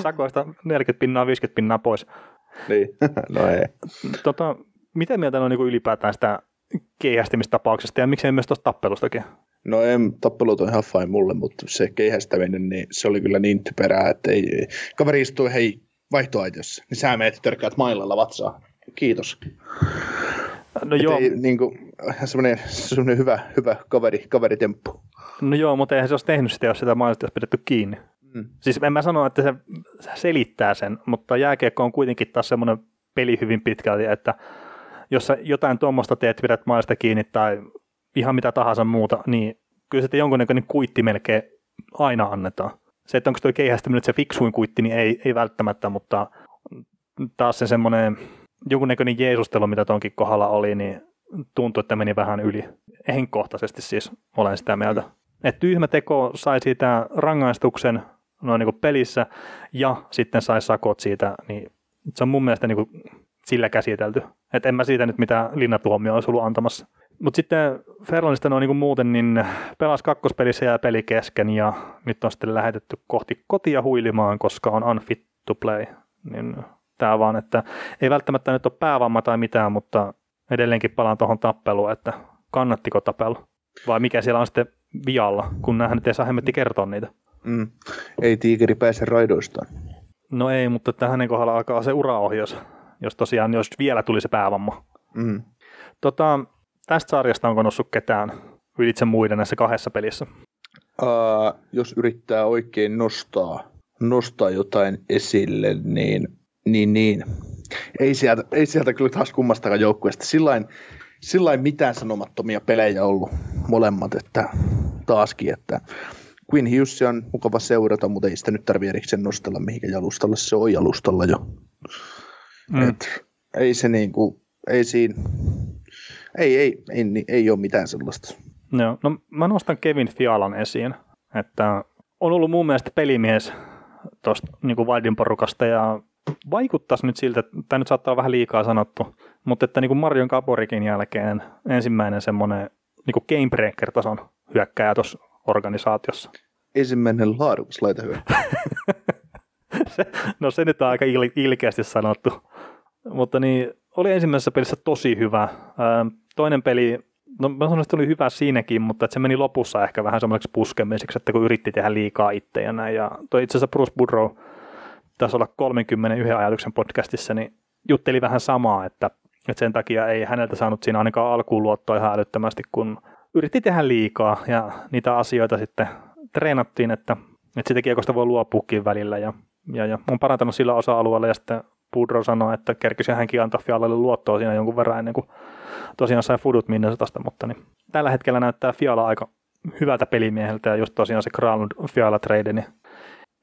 sakoista 40 pinnaa, 50 pinnaa pois. Niin, no ei. Tota, miten mieltä on niin ylipäätään sitä keihästymistapauksesta ja miksei myös tuosta tappelustakin? No en, tappelut on ihan fine mulle, mutta se keihästäminen, niin se oli kyllä niin typerää, että ei, kaveri istui hei vaihtoaitiossa, niin sä meet törkkäät mailalla vatsaa. Kiitos. No Et joo. Ei, niin kuin, semmoinen, semmoinen hyvä, hyvä kaveri, kaveritemppu. No joo, mutta eihän se olisi tehnyt sitä, jos sitä mailasta olisi pidetty kiinni. Mm. Siis en mä sano, että se selittää sen, mutta jääkiekko on kuitenkin taas semmoinen peli hyvin pitkälti, että jos sä jotain tuommoista teet, pidät maista kiinni tai ihan mitä tahansa muuta, niin kyllä sitten jonkunnäköinen kuitti melkein aina annetaan. Se, että onko tuo keihästyminen se fiksuin kuitti, niin ei, ei välttämättä, mutta taas se semmoinen jonkunnäköinen jeesustelu, mitä tonkin kohdalla oli, niin tuntui, että meni vähän yli. Henkkohtaisesti siis olen sitä mieltä. Että tyhmä teko sai siitä rangaistuksen noin niin pelissä ja sitten sai sakot siitä, niin se on mun mielestä niin kuin sillä käsitelty. Että en mä siitä nyt mitään linnatuomioa olisi ollut antamassa. Mutta sitten Ferlanista on niin muuten, niin pelas kakkospelissä ja peli kesken ja nyt on sitten lähetetty kohti kotia huilimaan, koska on unfit to play. Niin tämä vaan, että ei välttämättä nyt ole päävamma tai mitään, mutta edelleenkin palaan tuohon tappeluun, että kannattiko tapella vai mikä siellä on sitten vialla, kun näähän nyt ei saa hemmetti kertoa niitä. Mm. Ei tiikeri pääse raidoistaan. No ei, mutta tähän kohdalla alkaa se uraohjaus, jos tosiaan jos vielä tuli se päävamma. Mm. Tota, tästä sarjasta onko noussut ketään ylitse muiden näissä kahdessa pelissä? Uh, jos yrittää oikein nostaa, nostaa jotain esille, niin, niin, niin. Ei, sieltä, ei sieltä kyllä taas kummastakaan joukkueesta. Sillain, sillain mitään sanomattomia pelejä ollut molemmat, että taaskin, että Queen Hughes on mukava seurata, mutta ei sitä nyt tarvitse erikseen nostella mihinkä jalustalla, se on jalustalla jo. Mm. Et, ei se niinku, ei siinä, ei, ei, ei, ei, ei ole mitään sellaista. Joo, no mä nostan Kevin Fialan esiin, että on ollut mun mielestä pelimies tuosta niin Wildin porukasta ja vaikuttaisi nyt siltä, että tämä nyt saattaa olla vähän liikaa sanottu, mutta että niin kuin Marion Kaporikin jälkeen ensimmäinen semmoinen niin gamebreaker-tason hyökkäjä tuossa organisaatiossa. Ensimmäinen laadukas laitahyökkäjä. no se nyt on aika il- ilkeästi sanottu. Mutta niin, oli ensimmäisessä pelissä tosi hyvä. toinen peli, no mä sanoin, että oli hyvä siinäkin, mutta että se meni lopussa ehkä vähän semmoiseksi puskemiseksi, että kun yritti tehdä liikaa itse ja näin. Ja toi itse asiassa Bruce Boudreau, taisi olla 31 ajatuksen podcastissa, niin jutteli vähän samaa, että, että sen takia ei häneltä saanut siinä ainakaan alkuun luottoa ihan älyttömästi, kun yritti tehdä liikaa ja niitä asioita sitten treenattiin, että, että sitä kiekosta voi luopuukin välillä ja, ja, ja on parantanut sillä osa-alueella ja sitten Pudro sanoi, että kerkisi hänkin antaa Fialalle luottoa siinä jonkun verran ennen kuin tosiaan sai Fudut Minnesotasta, mutta niin tällä hetkellä näyttää Fiala aika hyvältä pelimieheltä ja just tosiaan se Kralund Fiala trade, niin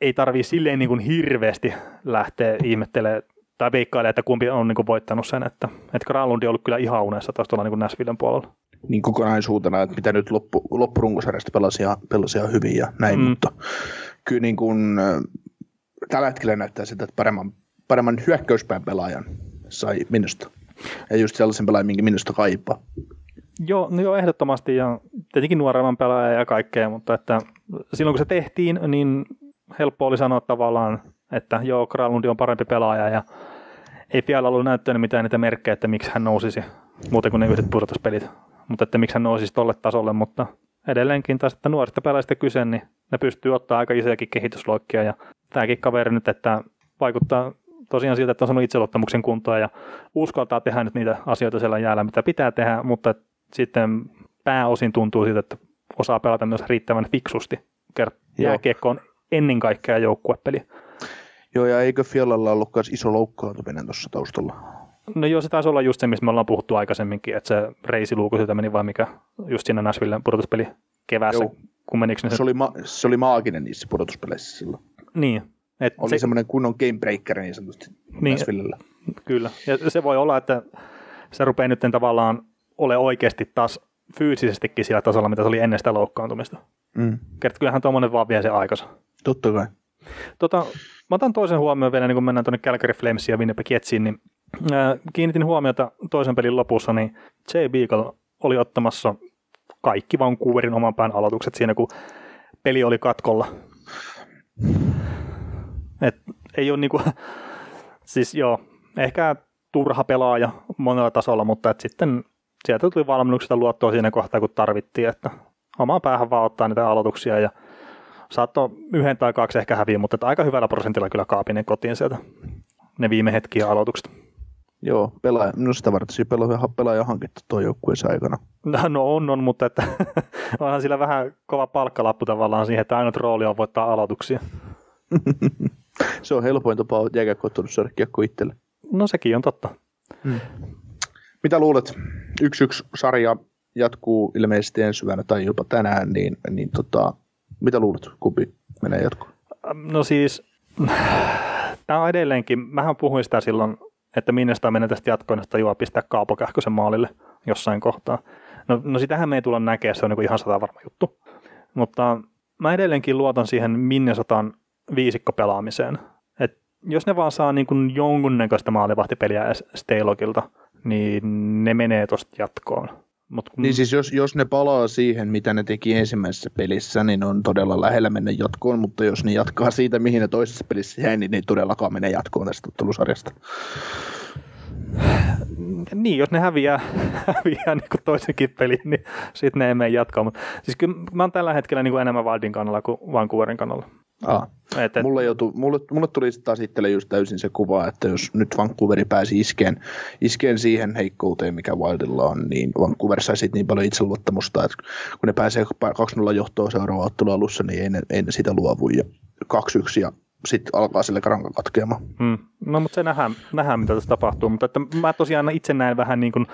ei tarvii silleen niin kuin hirveästi lähteä ihmettelemään tai veikkailemaan, että kumpi on niin kuin voittanut sen, että, että Kralundi on ollut kyllä ihan unessa taas tuolla niin Näsvillen puolella. Niin kokonaisuutena, että mitä nyt loppu, loppurunkosarjasta pelasi ihan, pelasi ihan hyvin ja näin, mm. mutta kyllä niin kuin, tällä hetkellä näyttää sitä, että paremman paremman hyökkäyspään pelaajan sai minusta. Ja just sellaisen pelaajan, minkä minusta kaipaa. Joo, no joo, ehdottomasti ja tietenkin nuoremman pelaajan ja kaikkea, mutta että silloin kun se tehtiin, niin helppo oli sanoa tavallaan, että joo, Kralundi on parempi pelaaja ja ei vielä ollut näyttänyt mitään niitä merkkejä, että miksi hän nousisi muuten kuin ne yhdet pudotuspelit, mutta että miksi hän nousisi tolle tasolle, mutta edelleenkin taas, että nuorista pelaajista kyse, niin ne pystyy ottaa aika isojakin kehitysloikkia ja tämäkin kaveri nyt, että vaikuttaa tosiaan siltä, että on saanut itseluottamuksen kuntoon ja uskaltaa tehdä nyt niitä asioita siellä jäällä, mitä pitää tehdä, mutta sitten pääosin tuntuu siltä, että osaa pelata myös riittävän fiksusti. Jääkiekko on ennen kaikkea joukkuepeli. Joo, ja eikö Fialalla ollut myös iso loukkaantuminen tuossa taustalla? No joo, se taisi olla just se, mistä me ollaan puhuttu aikaisemminkin, että se reisiluuku siltä meni vai mikä, just siinä Nashvillen pudotuspeli keväässä, Joo. kun menikö ne Se, oli ma- se oli maaginen niissä pudotuspeleissä silloin. Niin. Et Oli se, semmoinen kunnon gamebreaker niin sanotusti Niin. Nashvillellä. Kyllä, ja se voi olla, että se rupeaa nyt tavallaan ole oikeasti taas fyysisestikin sillä tasolla, mitä se oli ennen sitä loukkaantumista. Mm. Kerta kyllähän tuommoinen vaan vie se aikansa. Totta kai. Tota, mä otan toisen huomioon vielä, niin kun mennään tuonne Calgary Flamesin ja Winnipeg Jetsiin, niin kiinnitin huomiota toisen pelin lopussa, niin Jay Beagle oli ottamassa kaikki Vancouverin oman pään aloitukset siinä, kun peli oli katkolla. Et ei ole niinku, siis joo, ehkä turha pelaaja monella tasolla, mutta et sitten sieltä tuli valmennuksesta luottoa siinä kohtaa, kun tarvittiin, että omaan päähän vaan ottaa niitä aloituksia ja saattoi yhden tai kaksi ehkä häviä, mutta aika hyvällä prosentilla kyllä kaapinen kotiin sieltä ne viime hetkiä aloitukset. Joo, pelaaja, no sitä varten siinä pelaaja, pelaaja hankittu tuo joukkueessa aikana. No, no on, on, mutta että onhan sillä vähän kova palkkalappu tavallaan siihen, että ainut rooli on voittaa aloituksia. Se on helpoin tapa jääkäkkoottunut saada kiekko itselle. No sekin on totta. Mm. Mitä luulet? Yksi yksi sarja jatkuu ilmeisesti ensi syvänä tai jopa tänään, niin, niin tota, mitä luulet, kumpi menee jatkoon? No siis, tämä on edelleenkin, mähän puhuin sitä silloin, että Minnesota menee tästä jatkoon, että juo pistää Kaapo Kähkösen maalille jossain kohtaa. No, no sitähän me ei tulla näkemään, se on niin ihan sata varma juttu. Mutta mä edelleenkin luotan siihen Minnesotan viisikkopelaamiseen. Et jos ne vaan saa niin kuin jonkunnäköistä maalivahtipeliä Staylokilta, niin ne menee tosta jatkoon. Mut kun... Niin siis jos, jos ne palaa siihen, mitä ne teki ensimmäisessä pelissä, niin on todella lähellä mennä jatkoon, mutta jos ne jatkaa siitä, mihin ne toisessa pelissä jäi, niin ne ei todellakaan mene jatkoon tästä ottelusarjasta. Niin, jos ne häviää, häviää niin kuin toisenkin pelin, niin sitten ne ei mene jatkoon. Mutta siis kyllä mä oon tällä hetkellä niin kuin enemmän Wildin kannalla kuin Vancouverin kannalla. Ah. Et, et... Mulle, joutu, mulle, mulle tuli taas itselle just täysin se kuva, että jos nyt Vancouveri pääsi iskeen, iskeen siihen heikkouteen, mikä Wildilla on, niin Vancouver sai sitten niin paljon itseluottamusta, että kun ne pääsee 2-0 johtoon seuraava ottelu alussa, niin ei ne, ei ne sitä luovu. Ja 2-1 ja sitten alkaa sille ranka katkeamaan. Hmm. No mutta se nähdään, nähdään, mitä tässä tapahtuu, mutta että mä tosiaan itse näen vähän niin kuin,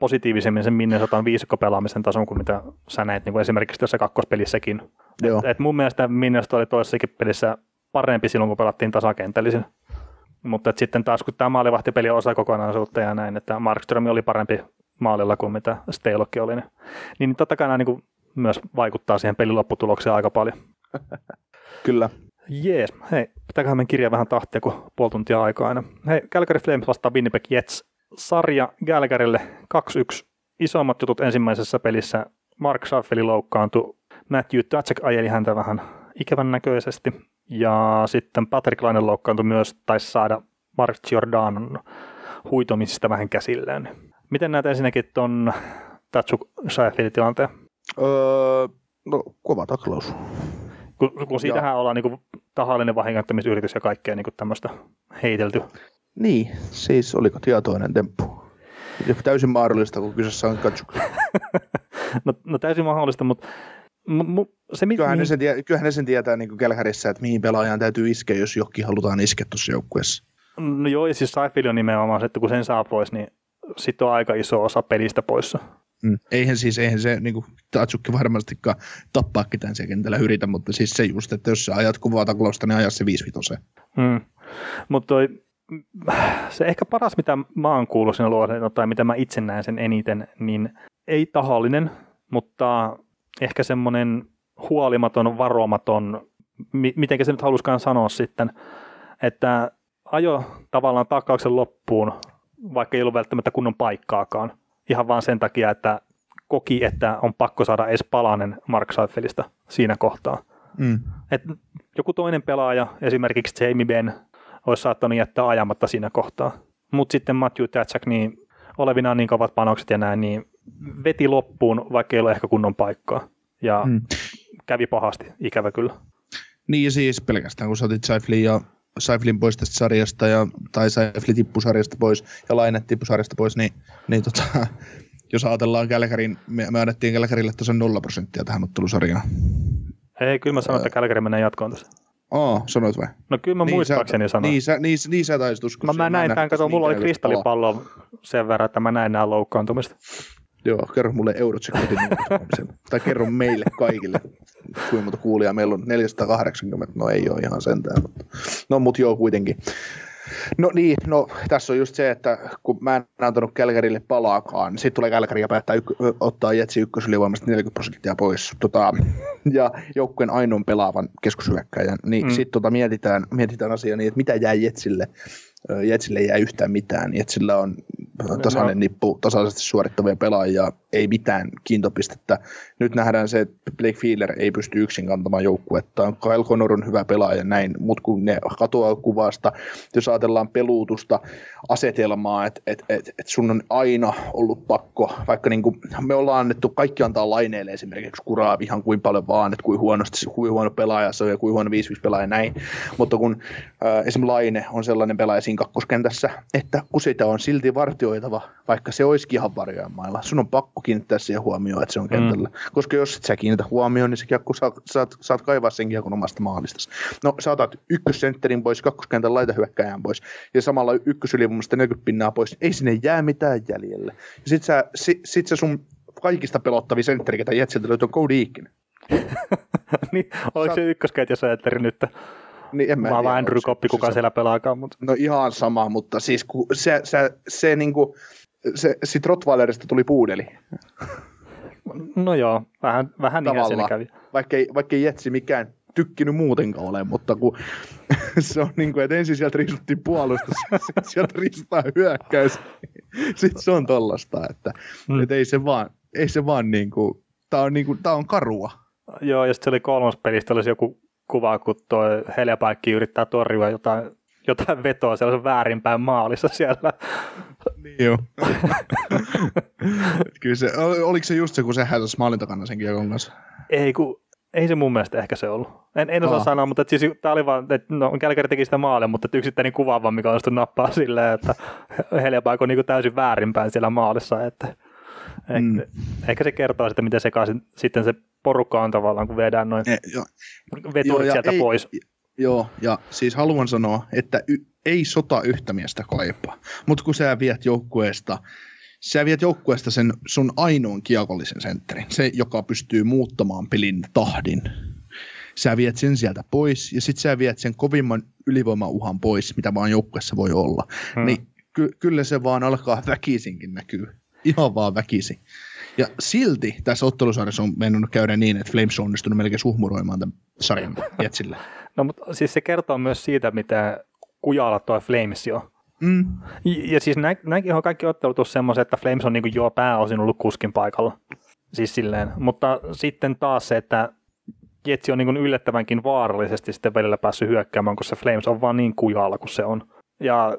positiivisemmin sen Minnesotan viisikko pelaamisen tason kuin mitä sä näet niin kuin esimerkiksi tässä kakkospelissäkin. Joo. Et, et mun mielestä Minnesota oli toisessakin pelissä parempi silloin, kun pelattiin tasakentällisin. Mutta sitten taas kun tämä maalivahtipeli on osa kokonaisuutta ja näin, että Markström oli parempi maalilla kuin mitä Steilokki oli, niin, niin totta kai nämä niin myös vaikuttaa siihen pelin lopputulokseen aika paljon. Kyllä. Jees, hei, pitääköhän meidän kirja vähän tahtia, kun puoli tuntia aikaa aina. Hei, Calgary Flames vastaa Winnipeg Jets. Sarja Calgarylle 2-1. Isommat jutut ensimmäisessä pelissä. Mark Schaffeli loukkaantui. Matthew Tatchek ajeli häntä vähän ikävän näköisesti. Ja sitten Patrick Laine loukkaantui myös, taisi saada Mark Giordanon huitomisista vähän käsilleen. Miten näet ensinnäkin tuon Tatchuk Sheffield tilanteen? Öö, no, kova taklaus. Kun, kun siitähän ollaan niin kuin, tahallinen vahingoittamisyritys ja kaikkea niin kuin tämmöistä heitelty. Niin, siis oliko tietoinen temppu? Täysin mahdollista, kun kyseessä on Katsuk. no, no, täysin mahdollista, mutta M- se, mi- kyllähän, mihin... ne sen tie- kyllähän ne sen tietää niin Kelkärissä, että mihin pelaajan täytyy iskeä, jos jokin halutaan iskeä tuossa joukkueessa. No joo, ja siis Seinfeld on nimenomaan se, että kun sen saa pois, niin sitten on aika iso osa pelistä poissa. Mm. Eihän siis, eihän se niin kuin, Tatsukki varmastikaan tappaa ketään siellä kentällä yritä, mutta siis se just, että jos sä ajat kuvaa taklausta, niin ajaa se 5 mm. Mutta se ehkä paras, mitä mä oon kuullut siinä luossa, tai mitä mä itse näen sen eniten, niin ei tahallinen, mutta ehkä semmoinen huolimaton, varomaton, mi- miten se nyt haluskaan sanoa sitten, että ajo tavallaan takauksen loppuun, vaikka ei ollut välttämättä kunnon paikkaakaan, ihan vaan sen takia, että koki, että on pakko saada edes palanen Mark Seifelistä siinä kohtaa. Mm. Et joku toinen pelaaja, esimerkiksi Jamie Benn, olisi saattanut jättää ajamatta siinä kohtaa. Mutta sitten Matthew Tatchak, niin olevinaan niin kovat panokset ja näin, niin veti loppuun, vaikka ei ole ehkä kunnon paikkaa. Ja mm. kävi pahasti, ikävä kyllä. Niin siis pelkästään kun sä otit Seiflin ja Seiflin pois tästä sarjasta, ja, tai Seifli tippui sarjasta pois ja Laine tippui sarjasta pois, niin, niin tota, jos ajatellaan Kälkärin, me, me annettiin Kälkärille tosiaan nolla prosenttia tähän ottelusarjaan. Ei, kyllä mä sanoin, että Kälkäri menee jatkoon tässä. Aa, sanoit vai? No kyllä mä niin muistaakseni sä, sanoin. Niin sä, niin, niin sä taisit uskoa. Mä, mä näin tämän, kato, mulla oli kristallipallo sen verran, että mä näin nämä loukkaantumista. Joo, kerro mulle Eurocheck Tai kerro meille kaikille, kuinka monta kuulijaa meillä on. 480, no ei ole ihan sentään. Mutta... No mut joo kuitenkin. No niin, no tässä on just se, että kun mä en antanut Kälkärille palaakaan, niin sitten tulee Kälkäri ja päättää yk- ottaa Jetsi ykkösylivoimasta 40 prosenttia pois. Tota, ja joukkueen ainoan pelaavan keskushyökkäjän, niin mm. sitten tota mietitään, mietitään asiaa niin, että mitä jää Jetsille. Jetsille ei jää yhtään mitään. Jetsillä on tasainen nippu tasaisesti suorittavia pelaajia, ei mitään kiintopistettä. Nyt nähdään se, että Blake Fiedler ei pysty yksin kantamaan joukkuetta. Kyle Connor on hyvä pelaaja näin, mutta kun ne katoaa kuvasta, jos ajatellaan peluutusta, asetelmaa, että et, et, et sun on aina ollut pakko, vaikka niin kuin me ollaan annettu, kaikki antaa laineelle esimerkiksi kuraa ihan kuin paljon vaan, että kuin huonosti, kuin huono pelaaja se on ja kuin huono 5 pelaaja näin, mutta kun äh, esimerkiksi Laine on sellainen pelaaja siinä kakkoskentässä, että kun sitä on silti vart vartioitava, vaikka se olisikin ihan varjojen mailla. Sun on pakko kiinnittää siihen huomioon, että se on kentällä. Mm. Koska jos et sä kiinnitä huomioon, niin se kiekko saat, saat, saat kaivaa sen kiekon omasta maalistasi. No sä otat ykkössentterin pois, kakkoskentän laitahyökkäjän pois ja samalla ykkösylivoimasta 40 pinnaa pois. Ei sinne jää mitään jäljelle. Ja sit, sä, sit, sit se sun kaikista pelottavia sentteri, ketä Jetsiltä löytyy, on Cody Eakin. niin, oliko Sä... se ykkösketjus sentteri nyt? Niin, en mä, mä vaan Andrew Koppi, kuka se... siellä pelaakaan. Mutta... No ihan sama, mutta siis kun se, se, se, niinku, se sit Rottweilerista tuli puudeli. No joo, vähän, vähän niin siellä kävi. Vaikka ei, vaikka ei Jetsi mikään tykkinyt muutenkaan ole, mutta kun se on niin kuin, että ensin sieltä riisuttiin puolustus, sitten sieltä riisutaan hyökkäys, sitten se on tollasta, että, hmm. että ei se vaan, ei se vaan niin kuin, tää on, niin kuin, tää on karua. Joo, ja sitten se oli kolmas pelistä, olisi joku kuva, kun tuo Heljapaikki yrittää torjua jotain, jotain vetoa sellaisen väärinpäin maalissa siellä. Niin joo. Kyllä se, oliko se just se, kun se hätäsi maalin takana sen kiekon kanssa? Ei, kun ei se mun mielestä ehkä se ollut. En, en osaa Aa. sanoa, mutta siis, tämä oli vaan, että no, Kälkäri teki sitä maalia, mutta yksittäinen kuva vaan, mikä onnistui nappaa silleen, että Heljapaikko on niin täysin väärinpäin siellä maalissa, että mm. ehkä, ehkä se kertoo sitten, miten sekaisin sitten se porukka on tavallaan, kun vedään noin e, jo. veturit jo, sieltä ei, pois. Joo, ja siis haluan sanoa, että y, ei sota yhtä miestä kaipaa, mutta kun sä viet joukkueesta sä viet joukkueesta sen sun ainoan kiekollisen sentterin, se joka pystyy muuttamaan pelin tahdin. Sä viet sen sieltä pois ja sitten sä viet sen kovimman ylivoimauhan pois, mitä vaan joukkueessa voi olla. Hmm. Niin ky- kyllä se vaan alkaa väkisinkin näkyy. Ihan vaan väkisin. Ja silti tässä ottelusarjassa on mennyt käydä niin, että Flames on onnistunut melkein suhmuroimaan tämän sarjan Jetsille. No mutta siis se kertoo myös siitä, mitä kujalla tuo Flames jo. Mm. Ja siis nä, nämäkin on kaikki ottelut semmoiset, että Flames on niin jo pääosin ollut kuskin paikalla. Siis silleen. Mutta sitten taas se, että Jetsi on niin yllättävänkin vaarallisesti sitten välillä päässyt hyökkäämään, kun se Flames on vaan niin kujalla kuin se on. Ja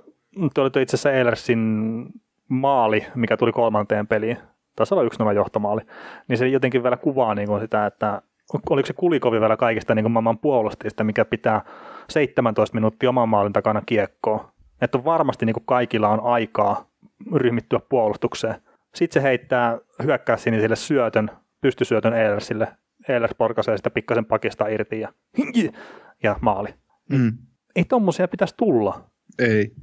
tuo oli itse asiassa Eilersin maali, mikä tuli kolmanteen peliin taisi olla yksi nolla johtomaali, niin se jotenkin vielä kuvaa niin kuin sitä, että oliko se Kulikovi vielä kaikista niin kuin maailman puolustajista, mikä pitää 17 minuuttia oman maalin takana kiekkoon. Että varmasti niin kuin kaikilla on aikaa ryhmittyä puolustukseen. Sitten se heittää hyökkää sinisille syötön, pystysyötön Eilersille. Eilers porkaisee sitä pikkasen pakista irti ja, ja maali. Mm. Ei tommosia pitäisi tulla. Ei.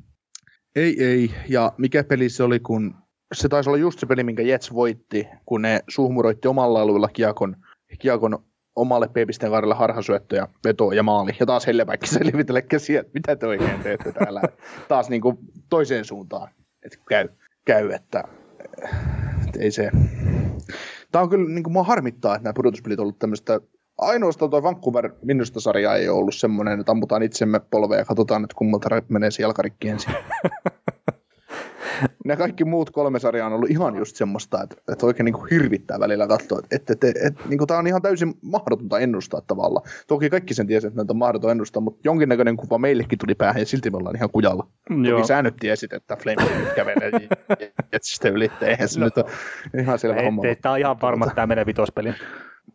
Ei, ei. Ja mikä peli se oli, kun se taisi olla just se peli, minkä Jets voitti, kun ne suhmuroitti omalla alueella kiekon, kiekon omalle P-pisteen varrelle harhasyöttö ja veto ja maali. Ja taas Hellepäikki selvitellä käsiä, että mitä te oikein teette täällä. taas niin kuin toiseen suuntaan, että käy, käy että, että ei se... Tämä on kyllä, niin kuin mua harmittaa, että nämä pudotuspelit on ollut tämmöistä ainoastaan tuo Vancouver minusta sarja ei ollut semmoinen, että ammutaan itsemme polveen ja katsotaan, että kummalta menee se jalkarikki ensin. ne kaikki muut kolme sarjaa on ollut ihan just semmoista, että, että oikein niin kuin hirvittää välillä katsoa, että, että, että, että niin kuin tämä on ihan täysin mahdotonta ennustaa tavalla. Toki kaikki sen tiesi, että näitä on mahdoton ennustaa, mutta jonkinnäköinen kuva meillekin tuli päähän ja silti me ollaan ihan kujalla. Joo. Toki sä nyt tiesit, että Flame nyt kävelee Jetsistä yli, eihän se no, nyt ole ihan selvä homma. Tämä on ihan varma, että tämä menee vitospeliin.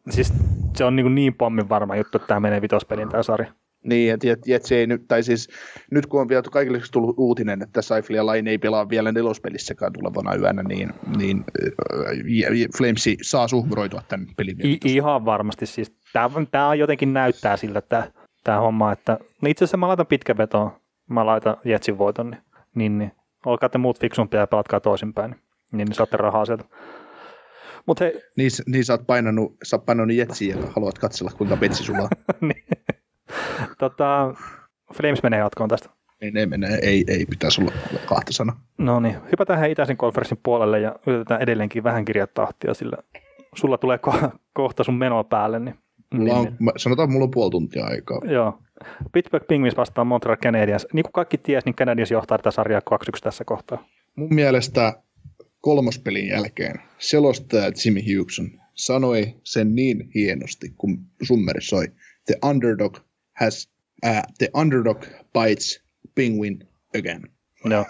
Siis se on niin, niin pommin varma juttu, että tämä menee vitospeliin tämä sarja. Niin, että Jetsi ei nyt, tai siis nyt kun on vielä kaikille tullut uutinen, että Saifli ja Laine ei pelaa vielä nelospelissäkään tulevana yönä, niin, niin äh, Flamesi saa suhmuroitua tämän pelin. I, ihan varmasti siis. Tämä, jotenkin näyttää siltä, että tämä homma, että no itse asiassa mä laitan pitkä vetoon, mä laitan Jetsin voiton, niin, niin, niin olkaa te muut fiksumpia ja pelatkaa toisinpäin, niin, niin, niin saatte rahaa sieltä. Mut hei. Niin, niin sä oot painanut, sä oot painanut jetsiä ja haluat katsella, kuinka petsi sulla niin tota, Flames menee jatkoon tästä. Ei, ne menee, ei, ei pitäisi olla kahta sanaa. No niin, hypätään itäisen konferenssin puolelle ja yritetään edelleenkin vähän tahtia, sillä sulla tulee ko- kohta sun menoa päälle. Niin, mulla on, niin, sanotaan, mulla on puoli tuntia aikaa. Joo. Pittsburgh Penguins vastaan Montreal Canadiens. Niin kuin kaikki ties, niin Canadiens johtaa tätä sarjaa 2-1 tässä kohtaa. Mun mielestä kolmospelin jälkeen selostaja Jimmy Hugheson sanoi sen niin hienosti, kun summeri soi. The underdog has uh, the underdog bites penguin again. No.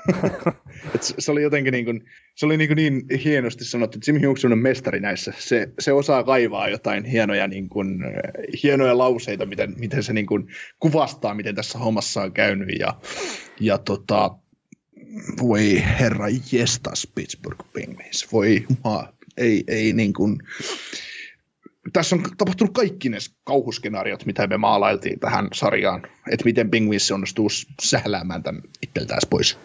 se oli jotenkin niin, kuin, se oli niin, kuin niin hienosti sanottu, että Jimmy Hughes on mestari näissä. Se, se osaa kaivaa jotain hienoja, niin kuin, hienoja lauseita, miten, miten se niin kuin kuvastaa, miten tässä hommassa on käynyt. Ja, ja tota, Voi herra jestas Pittsburgh Penguins. Voi maa. Ei, ei niin kuin... Tässä on tapahtunut kaikki ne kauhuskenaariot, mitä me maalailtiin tähän sarjaan. Että miten Penguins onnistuu sähläämään tämän itseltään pois.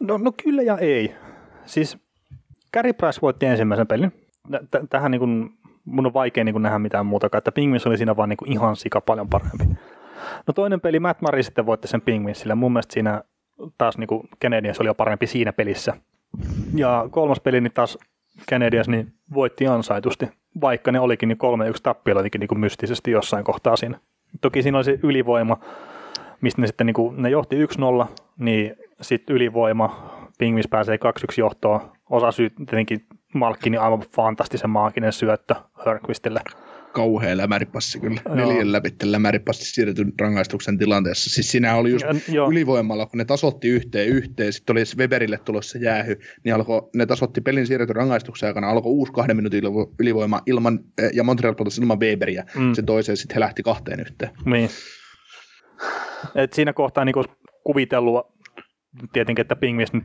No, no kyllä ja ei. Siis Gary Price voitti ensimmäisen pelin. Tähän niin kuin, mun on vaikea niin kuin nähdä mitään muuta, että Penguins oli siinä vaan niin kuin ihan sika paljon parempi. No toinen peli, Matt Murray sitten voitti sen Penguinsille. Mun mielestä siinä taas niin kuin Canadiens oli jo parempi siinä pelissä. Ja kolmas peli niin taas Canadiens niin voitti ansaitusti, vaikka ne olikin niin 3-1 tappiolla jotenkin niin kuin mystisesti jossain kohtaa siinä. Toki siinä oli se ylivoima, mistä ne sitten niin kuin, ne johti 1-0, niin sitten ylivoima, Pingvis pääsee 2-1 johtoon. Osa syy tietenkin Malkkinin aivan fantastisen maaginen syöttö Hörnqvistille kauhea lämäripassi kyllä. Joo. Neljän läpi lämäripassi siirretyn rangaistuksen tilanteessa. Siis siinä oli just ja, ylivoimalla, kun ne tasotti yhteen yhteen, sitten oli Weberille tulossa jäähy, niin alkoi, ne tasotti pelin siirretyn rangaistuksen aikana, alkoi uusi kahden minuutin ylivoima ilman, eh, ja Montreal putosi ilman Weberiä. Mm. Se toiseen sitten he lähti kahteen yhteen. Niin. Et siinä kohtaa niin kuvitellut tietenkin, että Pingvis nyt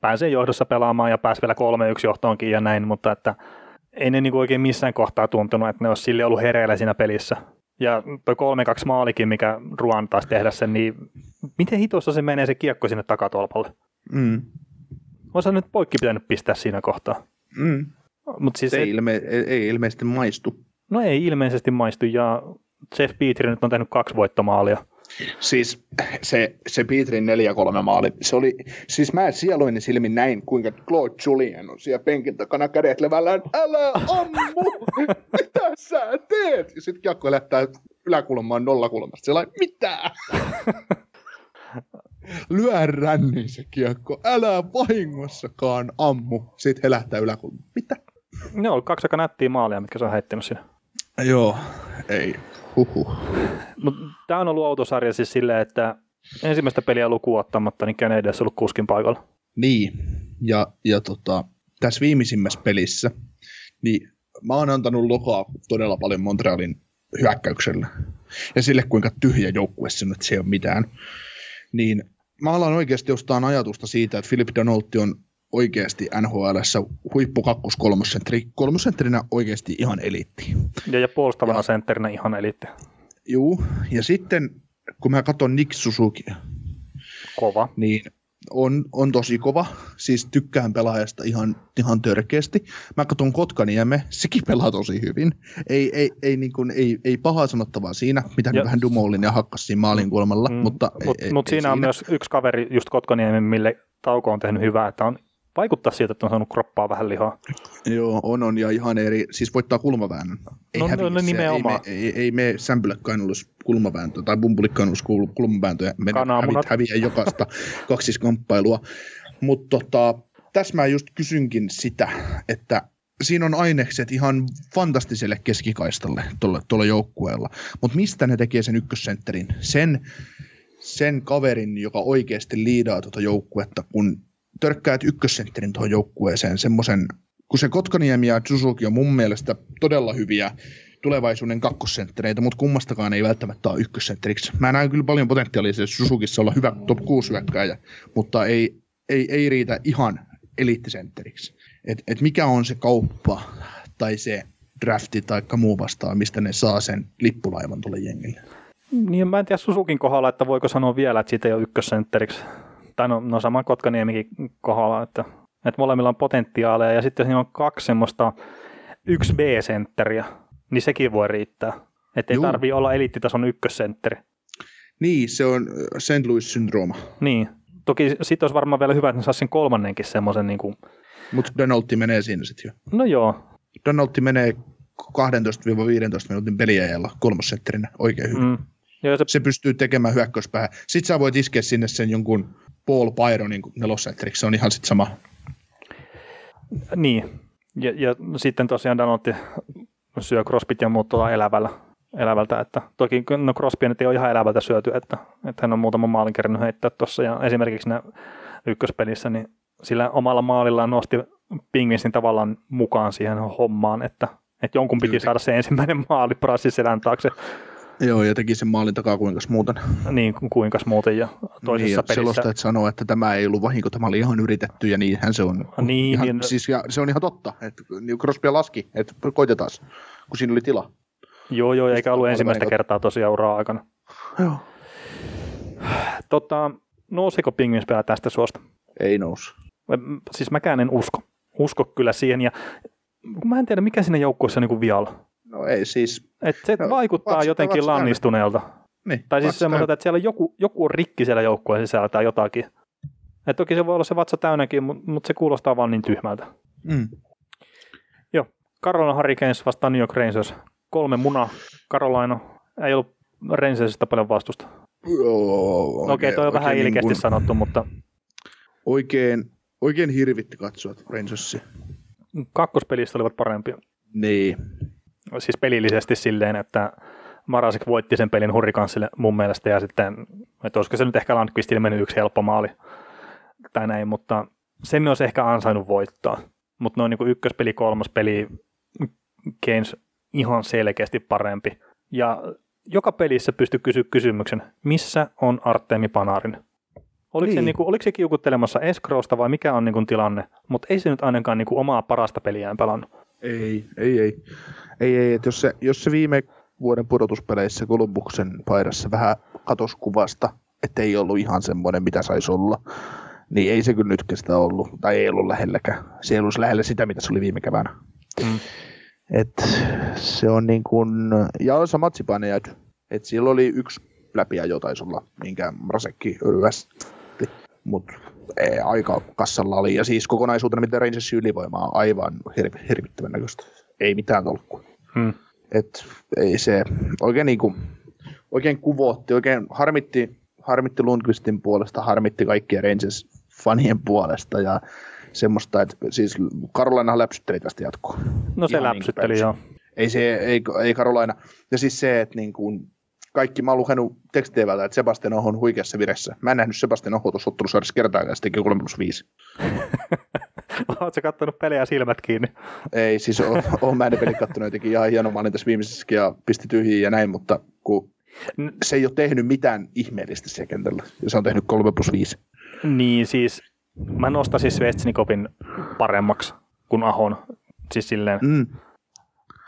pääsee johdossa pelaamaan ja pääsi vielä 3-1 johtoonkin ja näin, mutta että ei ne niinku oikein missään kohtaa tuntunut, että ne olisi sille ollut hereillä siinä pelissä. Ja toi 3-2 maalikin, mikä Ruan taas tehdä sen, niin miten hitossa se menee se kiekko sinne takatolpalle? Mm. Olisi nyt poikki pitänyt pistää siinä kohtaa. Mm. Mut siis se ei, ilme, ei, ei ilmeisesti maistu. No ei ilmeisesti maistu, ja Jeff Petri nyt on tehnyt kaksi voittomaalia. Siis se, se Pietrin 4-3 maali, se oli, siis mä sieluin silmin näin, kuinka Claude Julien on siellä penkin takana kädet levällään, älä ammu, mitä sä teet? Ja sitten kiekko lähtää yläkulmaan nollakulmasta, sellainen, mitä? Lyö ränniin se kiekko, älä vahingossakaan ammu. Sitten he lähtää yläkulmaan, mitä? Ne on kaksi aika nättiä maalia, mitkä se on heittänyt siinä. Joo, ei. Huhhuh. Tämä on ollut autosarja siis silleen, että ensimmäistä peliä lukuun ottamatta, niin kenen edes ollut kuskin paikalla. Niin, ja, ja tota, tässä viimeisimmässä pelissä, niin mä oon antanut lokaa todella paljon Montrealin hyökkäykselle. Ja sille, kuinka tyhjä joukkue se että se ei ole mitään. Niin mä alan oikeasti jostain ajatusta siitä, että Philip Donolti on oikeasti NHLssä huippu kakkos kolmosentteri, kolmosentterinä oikeasti ihan eliitti. Ja, ja puolustavana ja, sentterinä ihan eliitti. Juu, ja sitten kun mä katson Nick Suzukia, kova. niin on, on tosi kova, siis tykkään pelaajasta ihan, ihan törkeästi. Mä katson Kotkaniemme, sekin pelaa tosi hyvin. Ei, ei, ei, niin kuin, ei, ei pahaa sanottavaa siinä, mitä ja, vähän Dumoulin ja hakkas siinä maalin kulmalla. Mm, mutta mut, ei, mut ei, siinä ei on siinä. myös yksi kaveri, just Kotkaniemen, mille Tauko on tehnyt hyvää, että on vaikuttaa siltä, että on saanut kroppaa vähän lihaa. Joo, on, on, ja ihan eri, siis voittaa kulmaväännön. Ei no, no, no nimenomaan. Ei, ei, ei me sämpylekään olisi kulmavääntö, tai bumpulikkaan olisi kulmavääntöjä, me häviä, jokaista kaksiskamppailua. Mutta tota, tässä mä just kysynkin sitä, että siinä on ainekset ihan fantastiselle keskikaistalle tuolla joukkueella, mutta mistä ne tekee sen ykkössentterin? Sen, sen kaverin, joka oikeasti liidaa tuota joukkuetta, kun törkkäät ykkössentterin tuohon joukkueeseen, semmoisen, kun se Kotkaniemi ja Suzuki on mun mielestä todella hyviä tulevaisuuden kakkosenttereitä, mutta kummastakaan ei välttämättä ole ykkössentteriksi. Mä näen kyllä paljon potentiaalia Suzukissa olla hyvä top 6 hyökkääjä, mutta ei, ei, ei riitä ihan eliittisentteriksi. Et, et mikä on se kauppa tai se drafti tai muu vastaan, mistä ne saa sen lippulaivan tuolle jengille? Niin, mä en tiedä Susukin kohdalla, että voiko sanoa vielä, että siitä ei ole ykkössentteriksi tai no, no sama Kotkaniemikin kohdalla, että, että molemmilla on potentiaalia ja sitten siinä on kaksi semmoista yksi B-sentteriä, niin sekin voi riittää. Että ei tarvii olla eliittitason ykkössentteri. Niin, se on St. Louis-syndrooma. Niin. Toki sitten olisi varmaan vielä hyvä, että ne saisi sen kolmannenkin semmoisen niin kuin... Mutta Donaldi menee siinä sitten jo. No joo. Donaldi menee 12-15 minuutin peliajalla kolmosentterinä oikein hyvin. Mm. Joo, se... se pystyy tekemään hyökkäyspäähän. Sitten sä voit iskeä sinne sen jonkun Paul Byronin nelosentteriksi, se on ihan sitten sama. Niin, ja, ja sitten tosiaan Danotti syö Crosbyt ja muut tuolla elävällä, elävältä, että toki no Crosby nyt ei ole ihan elävältä syöty, että, että hän on muutama maalin kerännyt heittää tuossa, ja esimerkiksi ne ykköspelissä, niin sillä omalla maalillaan nosti Pingvinsin tavallaan mukaan siihen hommaan, että, että jonkun piti Kyllä. saada se ensimmäinen maali Brassin selän taakse. Joo, ja teki sen maalin takaa kuinka muuten. Niin, kuinka muuten. Ja toisessa niin, pelissä... Selostajat sanoo, että tämä ei ollut vahinko, tämä oli ihan yritetty, ja niinhän se on. Niin, ihan, niin. Siis, ja se on ihan totta, että niin Crosby laski, että koitetaan, kun siinä oli tila. Joo, joo, eikä ollut ensimmäistä ei- kertaa tosiaan uraa aikana. Joo. Tota, nousiko Penguins vielä tästä suosta? Ei nousu. Mä- Siis mäkään en usko. Usko kyllä siihen. Ja kun mä en tiedä, mikä siinä joukkueessa on niin vialla. No ei siis. Et se No, vaikuttaa vatsa- jotenkin vatsa lannistuneelta. Niin, Tai siis semmoiselta, että siellä on joku, joku on rikki siellä joukkueen sisällä tai jotakin. Et toki se voi olla se vatsa täynnäkin, mutta mut se kuulostaa vaan niin tyhmältä. Mm. Carolina Hurricanes vastaan New York Rangers. Kolme muna. Carolina. Ei ollut Rangersista paljon vastusta. Joo, Okei, okay, toi on vähän oikein ilkeästi niin kuin- sanottu, mutta Oikein, oikein hirvitti katsoa Rangersia. kakkospelistä olivat parempia. Niin. Siis pelillisesti silleen, että Marasik voitti sen pelin Hurricanesille mun mielestä ja sitten, että olisiko se nyt ehkä Landqvistille mennyt yksi helppo maali tai näin, mutta sen olisi ehkä ansainnut voittaa. Mutta noin niin ykköspeli, kolmas peli, Keynes ihan selkeästi parempi. Ja joka pelissä pystyi kysyä kysymyksen, missä on Artemi Panarin? Oliko, niin. se, Niin. kuin, oliko se kiukuttelemassa Eskroosta vai mikä on niin kuin, tilanne? Mutta ei se nyt ainakaan niin kuin, omaa parasta peliään pelannut. Ei, ei, ei. Ei, ei, että jos se, jos se viime vuoden pudotuspeleissä Columbuksen paidassa vähän katos kuvasta, että ei ollut ihan semmoinen, mitä saisi olla, niin ei se kyllä nytkään sitä ollut, tai ei ollut lähelläkään. Se ei ollut lähellä sitä, mitä se oli viime keväänä. Mm. Et se on niin kuin, ja on samat sipaneet, että siellä oli yksi läpiä jo taisi olla, minkä Rasekki ryösti, mutta aika kassalla oli, ja siis kokonaisuutena mitä Rangersin ylivoimaa on aivan hir- hirvittävän näköistä. Ei mitään tolkkua. Mm. Et ei se oikein niinku, oikein kuvotti, oikein harmitti, harmitti Lundqvistin puolesta, harmitti kaikkien Rangers-fanien puolesta ja semmoista, että siis Karolainahan läpsytteli tästä jatkoa. No se Ihan niin läpsytteli kuin joo. Ei, se, ei, ei Karolaina. Ja siis se, että niin kuin kaikki, mä oon lukenut tekstievältä, että Sebastian Oho on huikeassa viressä. Mä en nähnyt Sebastian Oho tuossa ottelusarjassa kertaakaan, se teki 3 plus 5. Oletko kattonut pelejä silmät kiinni? Ei, siis oon, oon mä ne pelit kattonut jotenkin ihan hieno maalin tässä viimeisessäkin ja pisti tyhjiä ja näin, mutta kun se ei ole tehnyt mitään ihmeellistä siellä kentällä. Ja se on tehnyt 3 plus 5. Niin siis, mä nostaisin Svetsnikopin paremmaksi kuin Ahon. Siis silleen, Mm.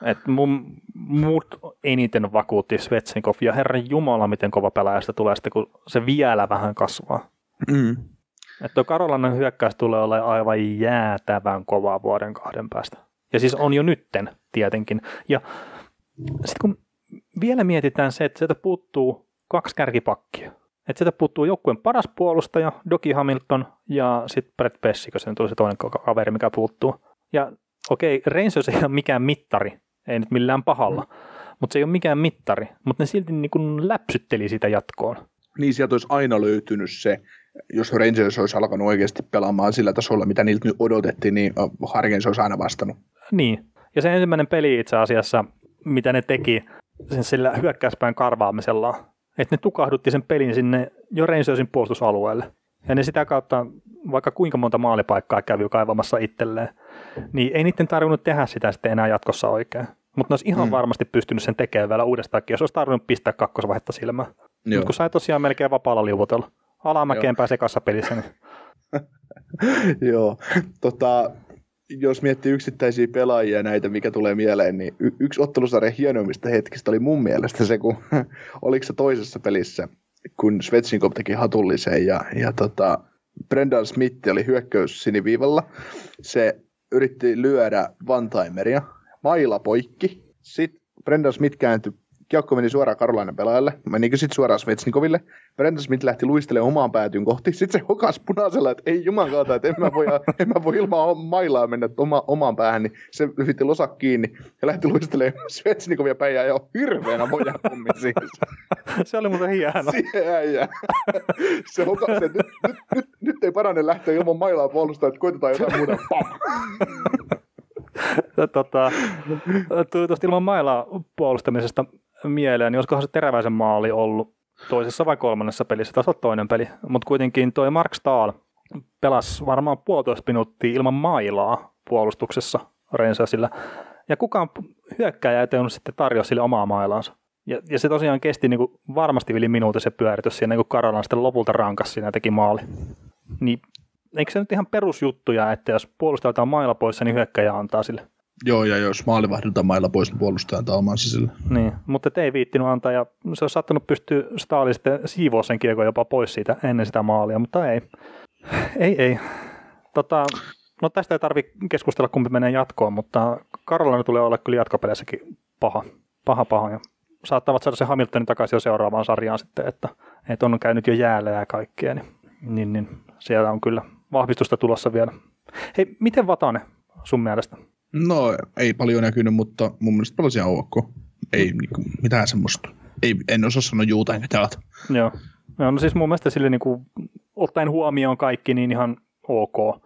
Että mun, mut eniten vakuutti Svetsnikov ja herran jumala, miten kova pelaaja tulee sitten, kun se vielä vähän kasvaa. Mm. Että tuo Karolainen hyökkäys tulee olla aivan jäätävän kovaa vuoden kahden päästä. Ja siis on jo nytten tietenkin. Ja sitten kun vielä mietitään se, että sieltä puuttuu kaksi kärkipakkia. Että sieltä puuttuu joukkueen paras puolustaja, Doki Hamilton ja sitten Brett Pessikö, se nyt oli se toinen ka- kaveri, mikä puuttuu. Ja okei, Rangers ei ole mikään mittari, ei nyt millään pahalla, mutta se ei ole mikään mittari, mutta ne silti niin kuin läpsytteli sitä jatkoon. Niin sieltä olisi aina löytynyt se, jos Rangers olisi alkanut oikeasti pelaamaan sillä tasolla, mitä niiltä nyt odotettiin, niin Harkins olisi aina vastannut. Niin. Ja se ensimmäinen peli itse asiassa, mitä ne teki sen sillä hyökkäyspään karvaamisella, että ne tukahdutti sen pelin sinne jo Rangersin puolustusalueelle. Ja ne sitä kautta, vaikka kuinka monta maalipaikkaa kävi kaivamassa itselleen, niin ei niiden tarvinnut tehdä sitä sitten enää jatkossa oikein. Mutta ne olisi ihan Mm. varmasti pystynyt sen tekemään vielä uudestaankin, jos olisi tarvinnut pistää kakkosvaihetta silmään. Mutta kun sai tosiaan melkein vapaalla liuvotella. Alamäkeen pääsee kassapelissä, niin Joo. Tota, jos miettii yksittäisiä pelaajia näitä, mikä tulee mieleen, niin y- yksi ottelusarjan hienoimmista hetkistä oli mun mielestä se, kun oliko se toisessa pelissä, kun Svetsnikov teki hatullisen ja, ja tota, Brendan Smith oli hyökkäys siniviivalla. Se yritti lyödä Vantaimeria, maila poikki. Sitten Brendan Smith kääntyi, kiekko meni suoraan Karolainen pelaajalle, menikö sitten suoraan Svetsnikoville. Brendan Smith lähti luistelemaan omaan päätyyn kohti. Sitten se hokas punaisella, että ei juman kautta, että en mä voi, en mä voi ilman mailaa mennä oma, omaan päähän. Niin se yritti losak kiinni ja lähti luistelemaan Svetsnikovia päin ja jo hirveänä moja pommi siihen. se oli muuten hieno. Siihen. Se hokas, että nyt, nyt, nyt, nyt, ei parane lähteä ilman mailaa puolustaa, että koitetaan jotain muuta. Pam! tota, tuosta ilman mailaa puolustamisesta mieleen, niin olisikohan se teräväisen maali ollut toisessa vai kolmannessa pelissä, taas toinen peli, mutta kuitenkin toi Mark Stahl pelasi varmaan puolitoista minuuttia ilman mailaa puolustuksessa Rangersillä, ja kukaan hyökkäjä ei tehnyt sitten tarjoa sille omaa mailaansa. Ja, ja se tosiaan kesti niin kuin varmasti yli minuutin se pyöritys siinä, kun Karolan sitten lopulta rankas siinä teki maali. Niin eikö se nyt ihan perusjuttuja, että jos puolustajalta on mailla poissa, niin hyökkäjä antaa sille? Joo, ja jos maalivahdilta mailla pois, niin puolustaja antaa omansa sille. Niin, mutta ei viittinyt antaa, ja se on sattunut pystyä Staali sitten siivoa sen kiekon jopa pois siitä ennen sitä maalia, mutta ei. Ei, ei. Tota, no tästä ei tarvitse keskustella, kumpi menee jatkoon, mutta Karolana tulee olla kyllä jatkopeleissäkin paha. Paha, paha. Ja saattavat saada se Hamiltonin takaisin jo seuraavaan sarjaan sitten, että, että on käynyt jo jäällä ja kaikkea, niin, niin, niin siellä on kyllä vahvistusta tulossa vielä. Hei, miten Vatane sun mielestä? No, ei paljon näkynyt, mutta mun mielestä pelasi ihan ok. Ei niinku, mitään semmoista. Ei, en osaa sanoa juuta enkä täältä. Joo. No, no siis mun mielestä sille niin kuin, ottaen huomioon kaikki, niin ihan ok.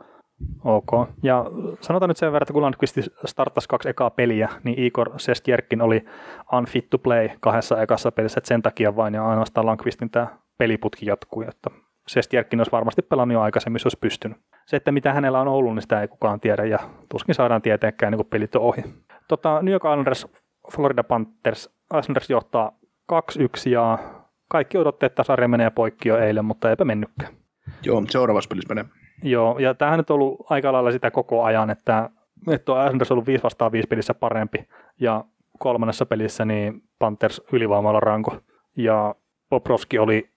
Ok. Ja sanotaan nyt sen verran, että kun Landqvist starttasi kaksi ekaa peliä, niin Igor Sestjerkin oli unfit to play kahdessa ekassa pelissä, että sen takia vain ja ainoastaan Landqvistin tämä peliputki jatkui, että Sestjerkin olisi varmasti pelannut jo aikaisemmin, jos olisi pystynyt. Se, että mitä hänellä on ollut, niin sitä ei kukaan tiedä ja tuskin saadaan tietääkään, niin kun pelit on ohi. Tota, New York Islanders, Florida Panthers, Islanders johtaa 2-1 ja kaikki odotti, että sarja menee poikki jo eilen, mutta eipä mennytkään. Joo, seuraavassa pelissä menee. Joo, ja tämähän nyt on ollut aika lailla sitä koko ajan, että, että on Islanders ollut 5 vastaan 5 pelissä parempi, ja kolmannessa pelissä niin Panthers ylivoimalla ranko, ja Bobrovski oli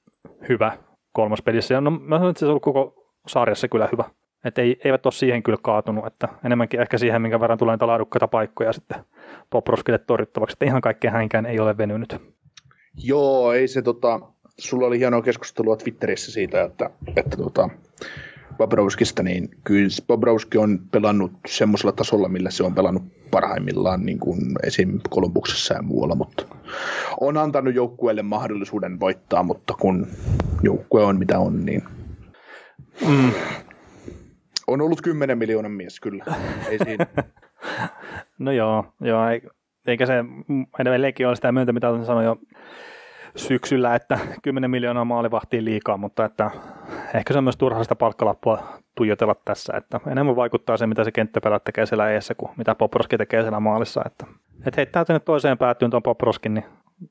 hyvä kolmas pelissä, ja no mä sanoin, että se on ollut koko sarjassa kyllä hyvä. Että ei, eivät ole siihen kyllä kaatunut, että enemmänkin ehkä siihen, minkä verran tulee niitä laadukkaita paikkoja sitten Bobrovskille torjuttavaksi, että ihan kaikkea hänkään ei ole venynyt. Joo, ei se tota, sulla oli hienoa keskustelua Twitterissä siitä, että, että tota, Bobrovskista, niin kyllä Bobrovski on pelannut semmoisella tasolla, millä se on pelannut parhaimmillaan niin kuin esim. Kolumbuksessa ja muualla, mutta on antanut joukkueelle mahdollisuuden voittaa, mutta kun joukkue on mitä on, niin mm. on ollut 10 miljoonan mies kyllä. Ei siinä. no joo, joo eikä se edelleenkin ole sitä myöntä, mitä sanoin jo syksyllä, että 10 miljoonaa maalivahtiin liikaa, mutta että ehkä se on myös turha sitä palkkalappua tuijotella tässä, että enemmän vaikuttaa se, mitä se kenttäpelät tekee siellä eessä, kuin mitä Poproski tekee siellä maalissa, että, että heittää tänne toiseen päätyyn tuon Poproskin, niin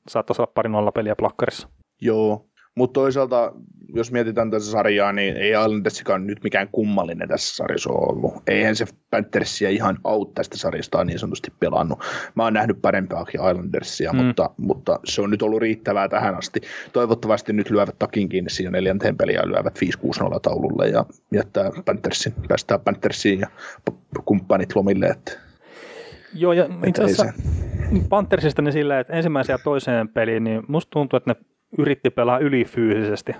saattaisi olla pari nolla peliä plakkarissa. Joo, mutta toisaalta, jos mietitään tässä sarjaa, niin ei Islandersikaan nyt mikään kummallinen tässä sarjassa ole ollut. Eihän se Panthersia ihan out tästä sarjasta niin sanotusti pelannut. Mä oon nähnyt parempaakin Islandersia, mm. mutta, mutta, se on nyt ollut riittävää tähän asti. Toivottavasti nyt lyövät takin kiinni siinä neljänteen peliä ja lyövät 5-6-0 taululle ja jättää Panthersin, päästää Panthersiin ja kumppanit lomille. Että, Joo, ja itse asiassa Panthersista niin silleen, että ensimmäiseen ja toiseen peliin, niin musta tuntuu, että ne yritti pelaa ylifyysisesti.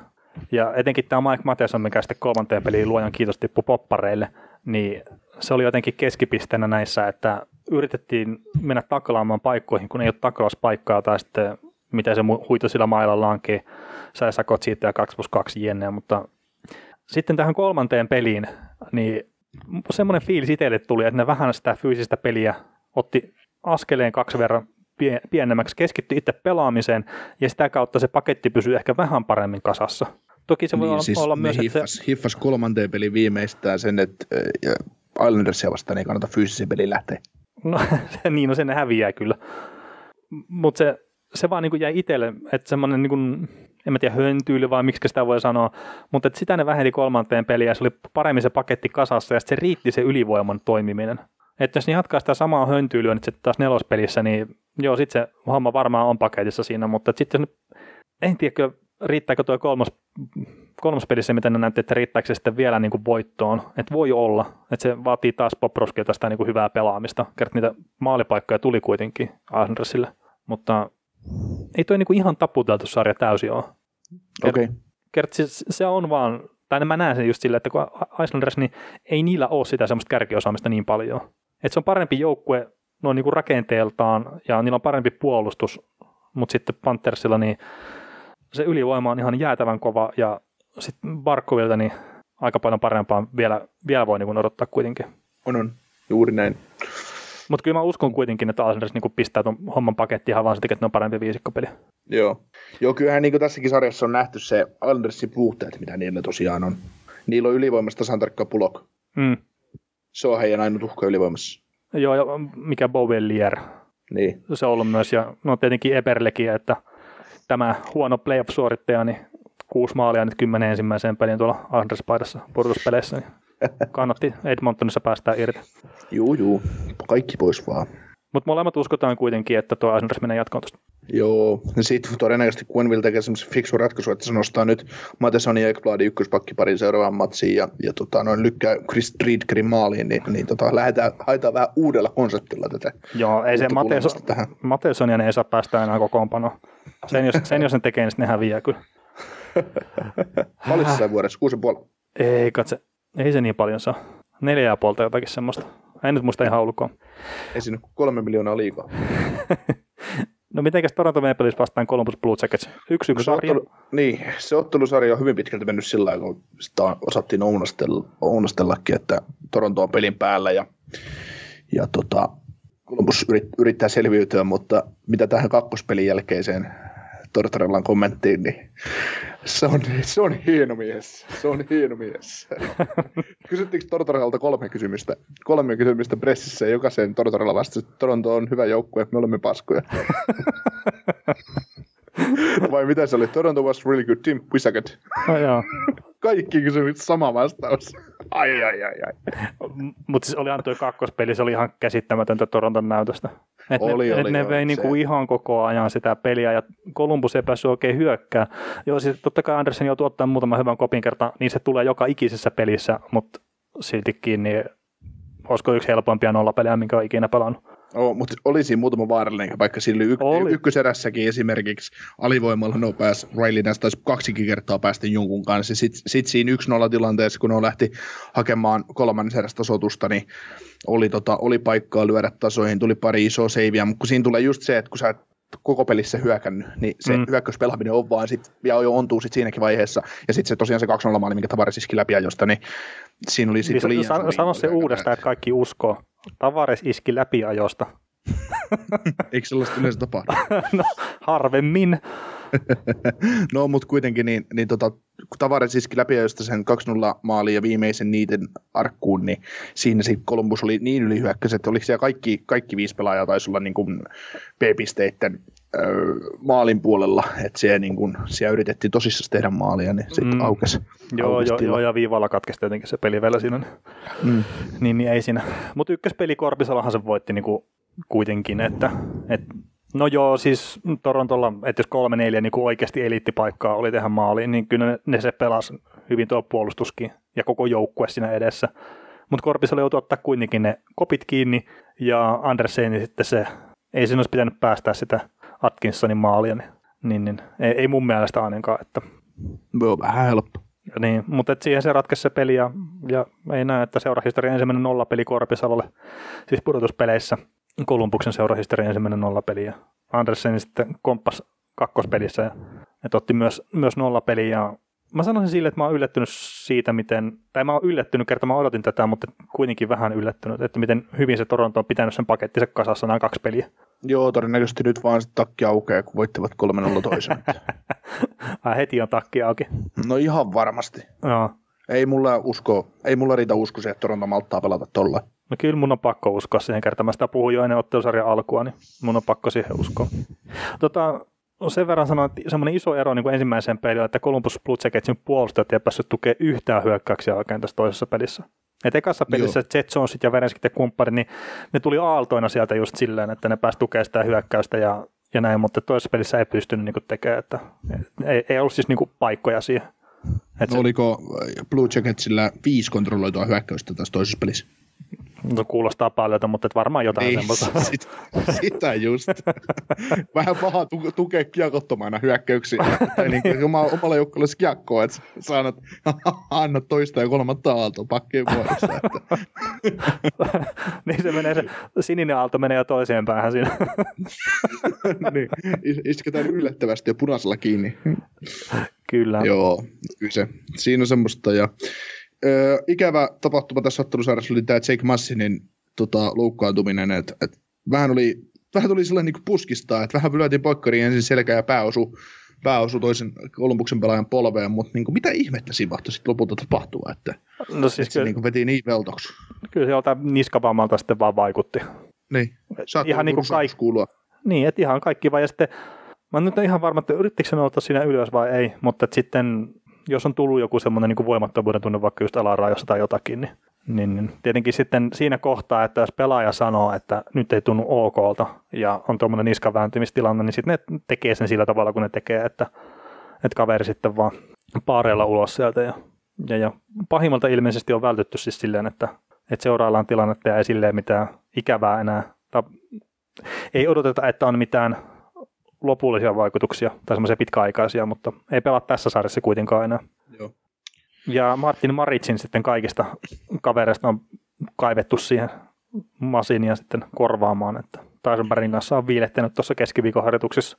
Ja etenkin tämä Mike Matheson, mikä sitten kolmanteen peliin luojan kiitos tippui poppareille, niin se oli jotenkin keskipisteenä näissä, että yritettiin mennä taklaamaan paikkoihin, kun ei ole taklauspaikkaa tai sitten miten se huito sillä mailla lankii, sai sakot siitä ja 2 plus 2 jenneä, mutta sitten tähän kolmanteen peliin, niin semmoinen fiilis itselle tuli, että ne vähän sitä fyysistä peliä otti askeleen kaksi verran pienemmäksi, keskittyi itse pelaamiseen ja sitä kautta se paketti pysyy ehkä vähän paremmin kasassa. Toki se voi niin, olla, siis olla myös, hiffas, että se... hiffas kolmanteen peliin viimeistään sen, että Islandersia vastaan ei kannata fyysisen pelin lähteä. No se, niin, no sen häviää kyllä. Mutta se, se vaan niin jäi itselle, että semmoinen, niin kuin, en mä tiedä, höntyyli vai miksi sitä voi sanoa, mutta että sitä ne väheni kolmanteen peliin ja se oli paremmin se paketti kasassa ja se riitti se ylivoiman toimiminen. Että jos ne jatkaa sitä samaa höntyylyä nyt sitten taas nelospelissä, niin joo, sitten se homma varmaan on paketissa siinä, mutta sitten en tiedä, riittääkö tuo kolmas, kolmas pelissä, miten ne näytti, että riittääkö se sitten vielä niin kuin voittoon. Että voi olla, että se vaatii taas Poproskilta sitä niin kuin hyvää pelaamista. Kert niitä maalipaikkoja tuli kuitenkin Andersille, mutta ei toi niin kuin ihan taputeltu sarja täysin ole. Okei. Okay. Kert, se, se, on vaan, tai mä näen sen just silleen, että kun Islanders, niin ei niillä ole sitä semmoista kärkiosaamista niin paljon. Että se on parempi joukkue noin niin kuin rakenteeltaan ja niillä on parempi puolustus, mutta sitten Panthersilla niin se ylivoima on ihan jäätävän kova ja sitten Barkovilta niin aika paljon parempaa vielä, vielä voi niin odottaa kuitenkin. On, on. Juuri näin. Mutta kyllä mä uskon kuitenkin, että Islanders niin pistää tuon homman pakettiin ihan vaan sen että ne on parempi viisikkopeli. Joo. Joo, kyllähän niin tässäkin sarjassa on nähty se Islandersin puutteet, mitä niillä tosiaan on. Niillä on ylivoimasta tasan tarkka Mm. Se on heidän ainut uhka ylivoimassa. Joo, ja mikä Bouvellier. Niin. se on ollut myös, ja no tietenkin Eberlekin, että tämä huono playoff-suorittaja, niin kuusi maalia nyt kymmenen ensimmäiseen peliin tuolla Anders-paidassa pudotuspeleissä, niin kannatti Edmontonissa päästää irti. Juu, juu. Kaikki pois vaan. Mutta molemmat uskotaan kuitenkin, että tuo Anders menee jatkoon tuosta. Joo, ja sitten todennäköisesti Quenville tekee semmoisen fiksu ratkaisu, että se nostaa nyt Mateson ja Ekbladin ykköspakkiparin seuraavaan matsiin ja, ja tota, noin lykkää Chris Driedgerin maaliin, niin, niin tota, lähdetään, haetaan vähän uudella konseptilla tätä. Joo, ei se Mateson. Mateson ja ne ei saa päästä enää kokoonpanoon. Sen jos, sen jos ne tekee, niin sitten ne häviää kyllä. Paljon se vuodessa? Kuusi puoli. Ei katse, ei se niin paljon saa. Neljä ja puolta jotakin semmoista. En nyt muista ihan ulkoa. Ei siinä kolme miljoonaa liikaa. No mitenkäs Toronto Maple Leafs vastaan Columbus Blue Jackets? Yksi yksi Se sarja. ottelu, niin, se ottelusarja on hyvin pitkälti mennyt sillä lailla, kun sitä osattiin ounastella, ounastellakin, että Toronto on pelin päällä ja, ja tota, Columbus yrit, yrittää selviytyä, mutta mitä tähän kakkospelin jälkeiseen Tortorellan kommenttiin, niin se on, se on hieno mies. Se on hieno mies. Kysyttiinkö Tortorellalta kolme kysymystä? Kolme kysymystä pressissä ja jokaiseen Tortorella vastasi, että Toronto on hyvä joukkue, me olemme paskoja. Vai mitä se oli? Toronto was really good team, we suck it. No, joo. Kaikki kysymykset sama vastaus. Ai, ai, ai, ai. Mutta siis olihan tuo kakkospeli, se oli ihan käsittämätöntä Toronton näytöstä. Et Oli, ne, oli, et ne joo, vei niinku ihan koko ajan sitä peliä ja Columbus ei päässyt oikein hyökkää. Joo, siis totta kai Andersen joutuu ottaa muutaman hyvän kopin kerta, niin se tulee joka ikisessä pelissä, mutta siltikin niin olisiko yksi helpompia nollapelejä, minkä on ikinä pelannut. Oh, mutta oli siinä muutama vaarallinen, vaikka sillä y- Oli. ykköserässäkin esimerkiksi alivoimalla no pääsi, Riley näistä taisi kaksikin kertaa päästä jonkun kanssa. Sitten sit siinä 1-0 tilanteessa, kun ne lähti hakemaan kolmannen erästä tasotusta, niin oli, tota, oli paikkaa lyödä tasoihin, tuli pari isoa seiviä, mutta kun siinä tulee just se, että kun sä et koko pelissä hyökännyt, niin se Mm. hyökkäyspelaaminen on vaan sit, ja jo ontuu sit siinäkin vaiheessa. Ja sitten se tosiaan se 2-0 maali, minkä Tavares iski läpi ajosta, niin siinä oli Niin sitten liian sano, sano se uudestaan, että kaikki uskoo. Tavares iski läpi ajosta. Eikö sellaista yleensä tapahdu? no, harvemmin. No, mutta kuitenkin, niin, niin tota, kun Tavares iski läpi josta sen 2-0 maaliin ja viimeisen niiden arkkuun, niin siinä se Columbus oli niin ylihyökkäys, että oliko siellä kaikki, kaikki viisi pelaajaa taisi olla niin kuin B-pisteiden öö, maalin puolella, että siellä, niin kuin, siellä yritettiin tosissaan tehdä maalia, niin sitten Mm. aukesi. Joo, aukesi joo, ja viivalla katkesi tietenkin se peli vielä siinä. Mm. Niin, niin ei siinä. Mutta ykköspeli Korpisalahan se voitti niinku kuitenkin, että et, no joo, siis Torontolla, että jos kolme neljä niinku oikeasti eliittipaikkaa oli tehdä maaliin, niin kyllä ne, ne se pelasi hyvin tuo puolustuskin ja koko joukkue siinä edessä. Mutta Korpisalo joutui ottaa kuitenkin ne kopit kiinni ja Andersen sitten se, ei siinä olisi pitänyt päästää sitä Atkinsonin maalia, niin, niin, niin ei, ei mun mielestä ainakaan, että Joo, vähän helppo. niin, mutta et siihen se ratkaisi se peli ja, ja ei näe, että seurahistorian ensimmäinen nollapeli Korpisalolle, siis pudotuspeleissä. Kolumbuksen seurahistorian ensimmäinen nollapeli ja Andersen sitten komppas kakkospelissä ja että otti myös, myös nollapeli ja mä sanoisin sille, että mä oon yllättynyt siitä, miten, tai mä oon yllättynyt, kerta mä odotin tätä, mutta kuitenkin vähän yllättynyt, että miten hyvin se Toronto on pitänyt sen pakettinsa kasassa nämä kaksi peliä. Joo, todennäköisesti nyt vaan se takki aukeaa, kun voittivat 3-0 toisen. Ai heti on takki auki. no ihan varmasti. Joo. Ei mulla, usko, ei mulla riitä usko siihen, että Toronto malttaa pelata tolla. No kyllä mun on pakko uskoa siihen kertaan. Mä sitä puhuin jo ennen ottelusarjan alkua, niin mun on pakko siihen uskoa. Tota, sen verran sanoin, että semmoinen iso ero niin kuin ensimmäiseen peliin, on, että Columbus Blue Jacketsin puolustajat ei päässyt tukea yhtään hyökkäyksiä oikein tässä toisessa pelissä. Et ekassa pelissä Jet Jonesit ja Verenskit ja kumppanit, niin ne tuli aaltoina sieltä just silleen, että ne pääsi tukemaan sitä hyökkäystä ja, ja näin, mutta toisessa pelissä ei pystynyt niin kuin tekemään, että ei, ei ollut siis niin kuin paikkoja siihen. Et No se, oliko Blue Jacketsillä viisi kontrolloitua hyökkäystä tässä toisessa pelissä? No, kuulostaa paljon, mutta et varmaan jotain semmoista. sit, sitä just. Vähän paha tu- tukea kiekottomana hyökkäyksiä. tai niin kuin oma, omalla joukkueella kiekkoa, että sä annat, anna toista ja kolmatta aaltoa pakkeen vuodessa. Että. niin se menee, se sininen aalto menee jo toiseen päähän siinä. niin, is- isketään yllättävästi ja punaisella kiinni. Kyllä. Joo, kyllä se. Siinä on semmoista. Ja, ö, ikävä tapahtuma tässä ottelusarjassa oli tämä Jake Massinin tota, loukkaantuminen, että et, vähän, oli, vähän tuli sellainen niin puskista, että vähän lyötiin poikkariin ensin selkä ja pääosu, pääosu toisen Kolumbuksen pelaajan polveen, mutta niin kuin, mitä ihmettä siinä mahtoi sitten lopulta tapahtua, että, No siis että se kyllä, niin kuin veti niin veltoksi. kyllä se joltain niskavammalta sitten vaan vaikutti. Niin. Saat Ihan niinku kaik- kuulua. Niin, että ihan kaikki vai ja sitten, mä en nyt ihan varma, että yrittikö se nousta siinä ylös vai ei, mutta sitten jos on tullut joku semmoinen niin voimattomuuden tunne vaikka just alarajoissa tai jotakin, niin, niin, niin tietenkin sitten siinä kohtaa, että jos pelaaja sanoo, että nyt ei tunnu okolta ja on tuommoinen niskavääntymistilanne, niin sitten ne tekee sen sillä tavalla, kun ne tekee, että, että kaveri sitten vaan paareilla ulos sieltä ja, ja, ja pahimmalta ilmeisesti on vältytty siis silleen, että, että seuraillaan tilannetta ja ei silleen mitään ikävää enää, tai ei odoteta, että on mitään lopullisia vaikutuksia tai semmoisia pitkäaikaisia, mutta ei pelaa tässä sarjassa kuitenkaan enää. Joo. Ja Martin Maritsin sitten kaikista kavereista on kaivettu siihen masinia sitten korvaamaan, että Taisenbergin kanssa on viilettänyt tuossa keskiviikon harjoituksessa.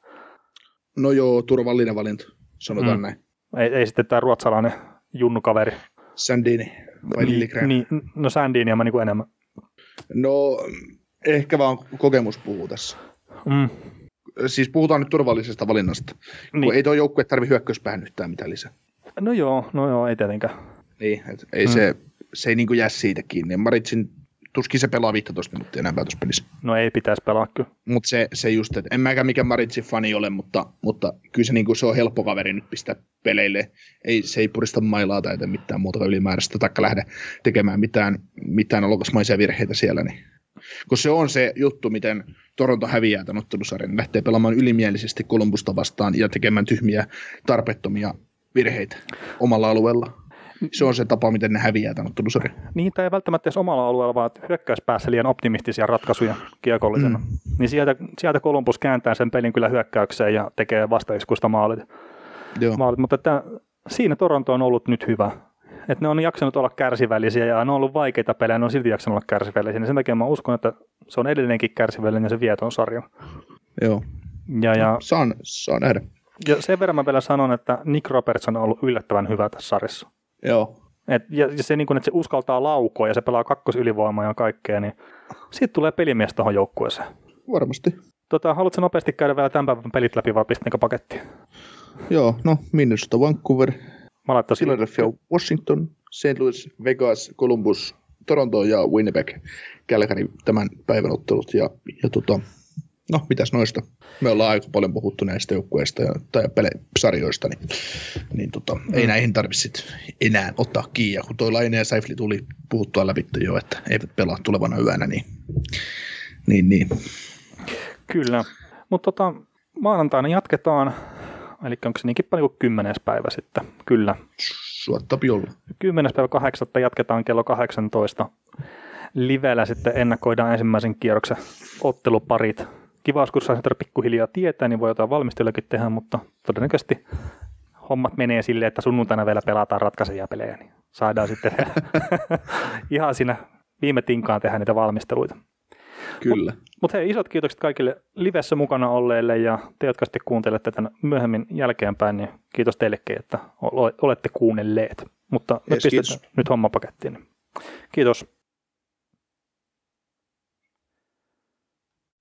No joo, turvallinen valinta, sanotaan mm. näin. Ei, ei sitten tämä ruotsalainen junnukaveri. Sandini vai niin, niin, no Sandinia mä niinku enemmän. No ehkä vaan kokemus puhuu tässä. Mm. Siis puhutaan nyt turvallisesta valinnasta. Niin. Kun ei tuo joukkue tarvitse hyökkäyspäähän yhtään mitään lisää. No joo, no joo, ei tietenkään. Niin, et ei mm. se, se ei niinku jää siitä kiinni. Maritsin tuskin se pelaa 15 minuuttia enää päätöspelissä. No ei pitäisi pelaa kyllä. Mutta se, se just, että en mäkään mikä Maritsin fani ole, mutta, mutta kyllä se, niinku, se on helppo kaveri nyt pistää peleille. Ei, se ei purista mailaa tai mitään muuta ylimääräistä, taikka lähde tekemään mitään, mitään olokasmaisia virheitä siellä. Niin. Kun se on se juttu, miten Toronto häviää tämän ottelusarjan, lähtee pelaamaan ylimielisesti Kolumbusta vastaan ja tekemään tyhmiä, tarpeettomia virheitä omalla alueella. Se on se tapa, miten ne häviää tämän ottelusarjan. Niin, tai ei välttämättä edes omalla alueella, vaan hyökkäyspäässä liian optimistisia ratkaisuja kiekollisena. Mm. Niin sieltä, sieltä Columbus kääntää sen pelin kyllä hyökkäykseen ja tekee vastaiskusta maalit. Joo. maalit. Mutta että siinä Toronto on ollut nyt hyvä. Että ne on jaksanut olla kärsivällisiä ja ne on ollut vaikeita pelejä, ne on silti jaksanut olla kärsivällisiä. Niin sen takia mä uskon, että se on edelleenkin kärsivällinen ja se vieton sarja. Joo. Ja, ja, saan, saan nähdä. Ja sen verran mä vielä sanon, että Nick Robertson on ollut yllättävän hyvä tässä sarjassa. Joo. Et, ja se, niin kun, että se uskaltaa laukoa ja se pelaa kakkosylivoimaa ja kaikkea, niin siitä tulee pelimies tuohon joukkueeseen. Varmasti. Tota, haluatko nopeasti käydä vielä tämän päivän pelit läpi vai pistänkö pakettiin? Joo, no Minnesota, Vancouver, Mä laittaisin... Philadelphia, Washington, St. Louis, Vegas, Columbus, Toronto ja Winnipeg, Calgary tämän päivän ottelut. Ja, ja tota, no, mitäs noista? Me ollaan aika paljon puhuttu näistä joukkueista ja, tai pele- sarjoista, niin, niin tota, mm. ei näihin tarvitse enää ottaa kiinni. Kun toi Laine ja Seifli tuli puhuttua läpi jo, että eivät pelaa tulevana yönä, niin, niin, niin. Kyllä, mutta tota, maanantaina jatketaan Eli onko se niinkin paljon kuin kymmenes päivä sitten? Kyllä. Suottapi olla. Kymmenes päivä kahdeksatta jatketaan kello 18. Livellä sitten ennakoidaan ensimmäisen kierroksen otteluparit. Kiva, jos kurssaa pikkuhiljaa tietää, niin voi jotain valmistelukin tehdä, mutta todennäköisesti hommat menee silleen, että sunnuntaina vielä pelataan ratkaisevia pelejä, niin saadaan sitten ihan siinä viime tinkaan tehdä niitä valmisteluita. Kyllä. Mutta mut hei, isot kiitokset kaikille livessä mukana olleille ja te, jotka sitten kuuntelette tämän myöhemmin jälkeenpäin, niin kiitos teillekin, että olette kuunnelleet. Mutta me yes, pistetään kiitos. nyt homma pakettiin. Kiitos.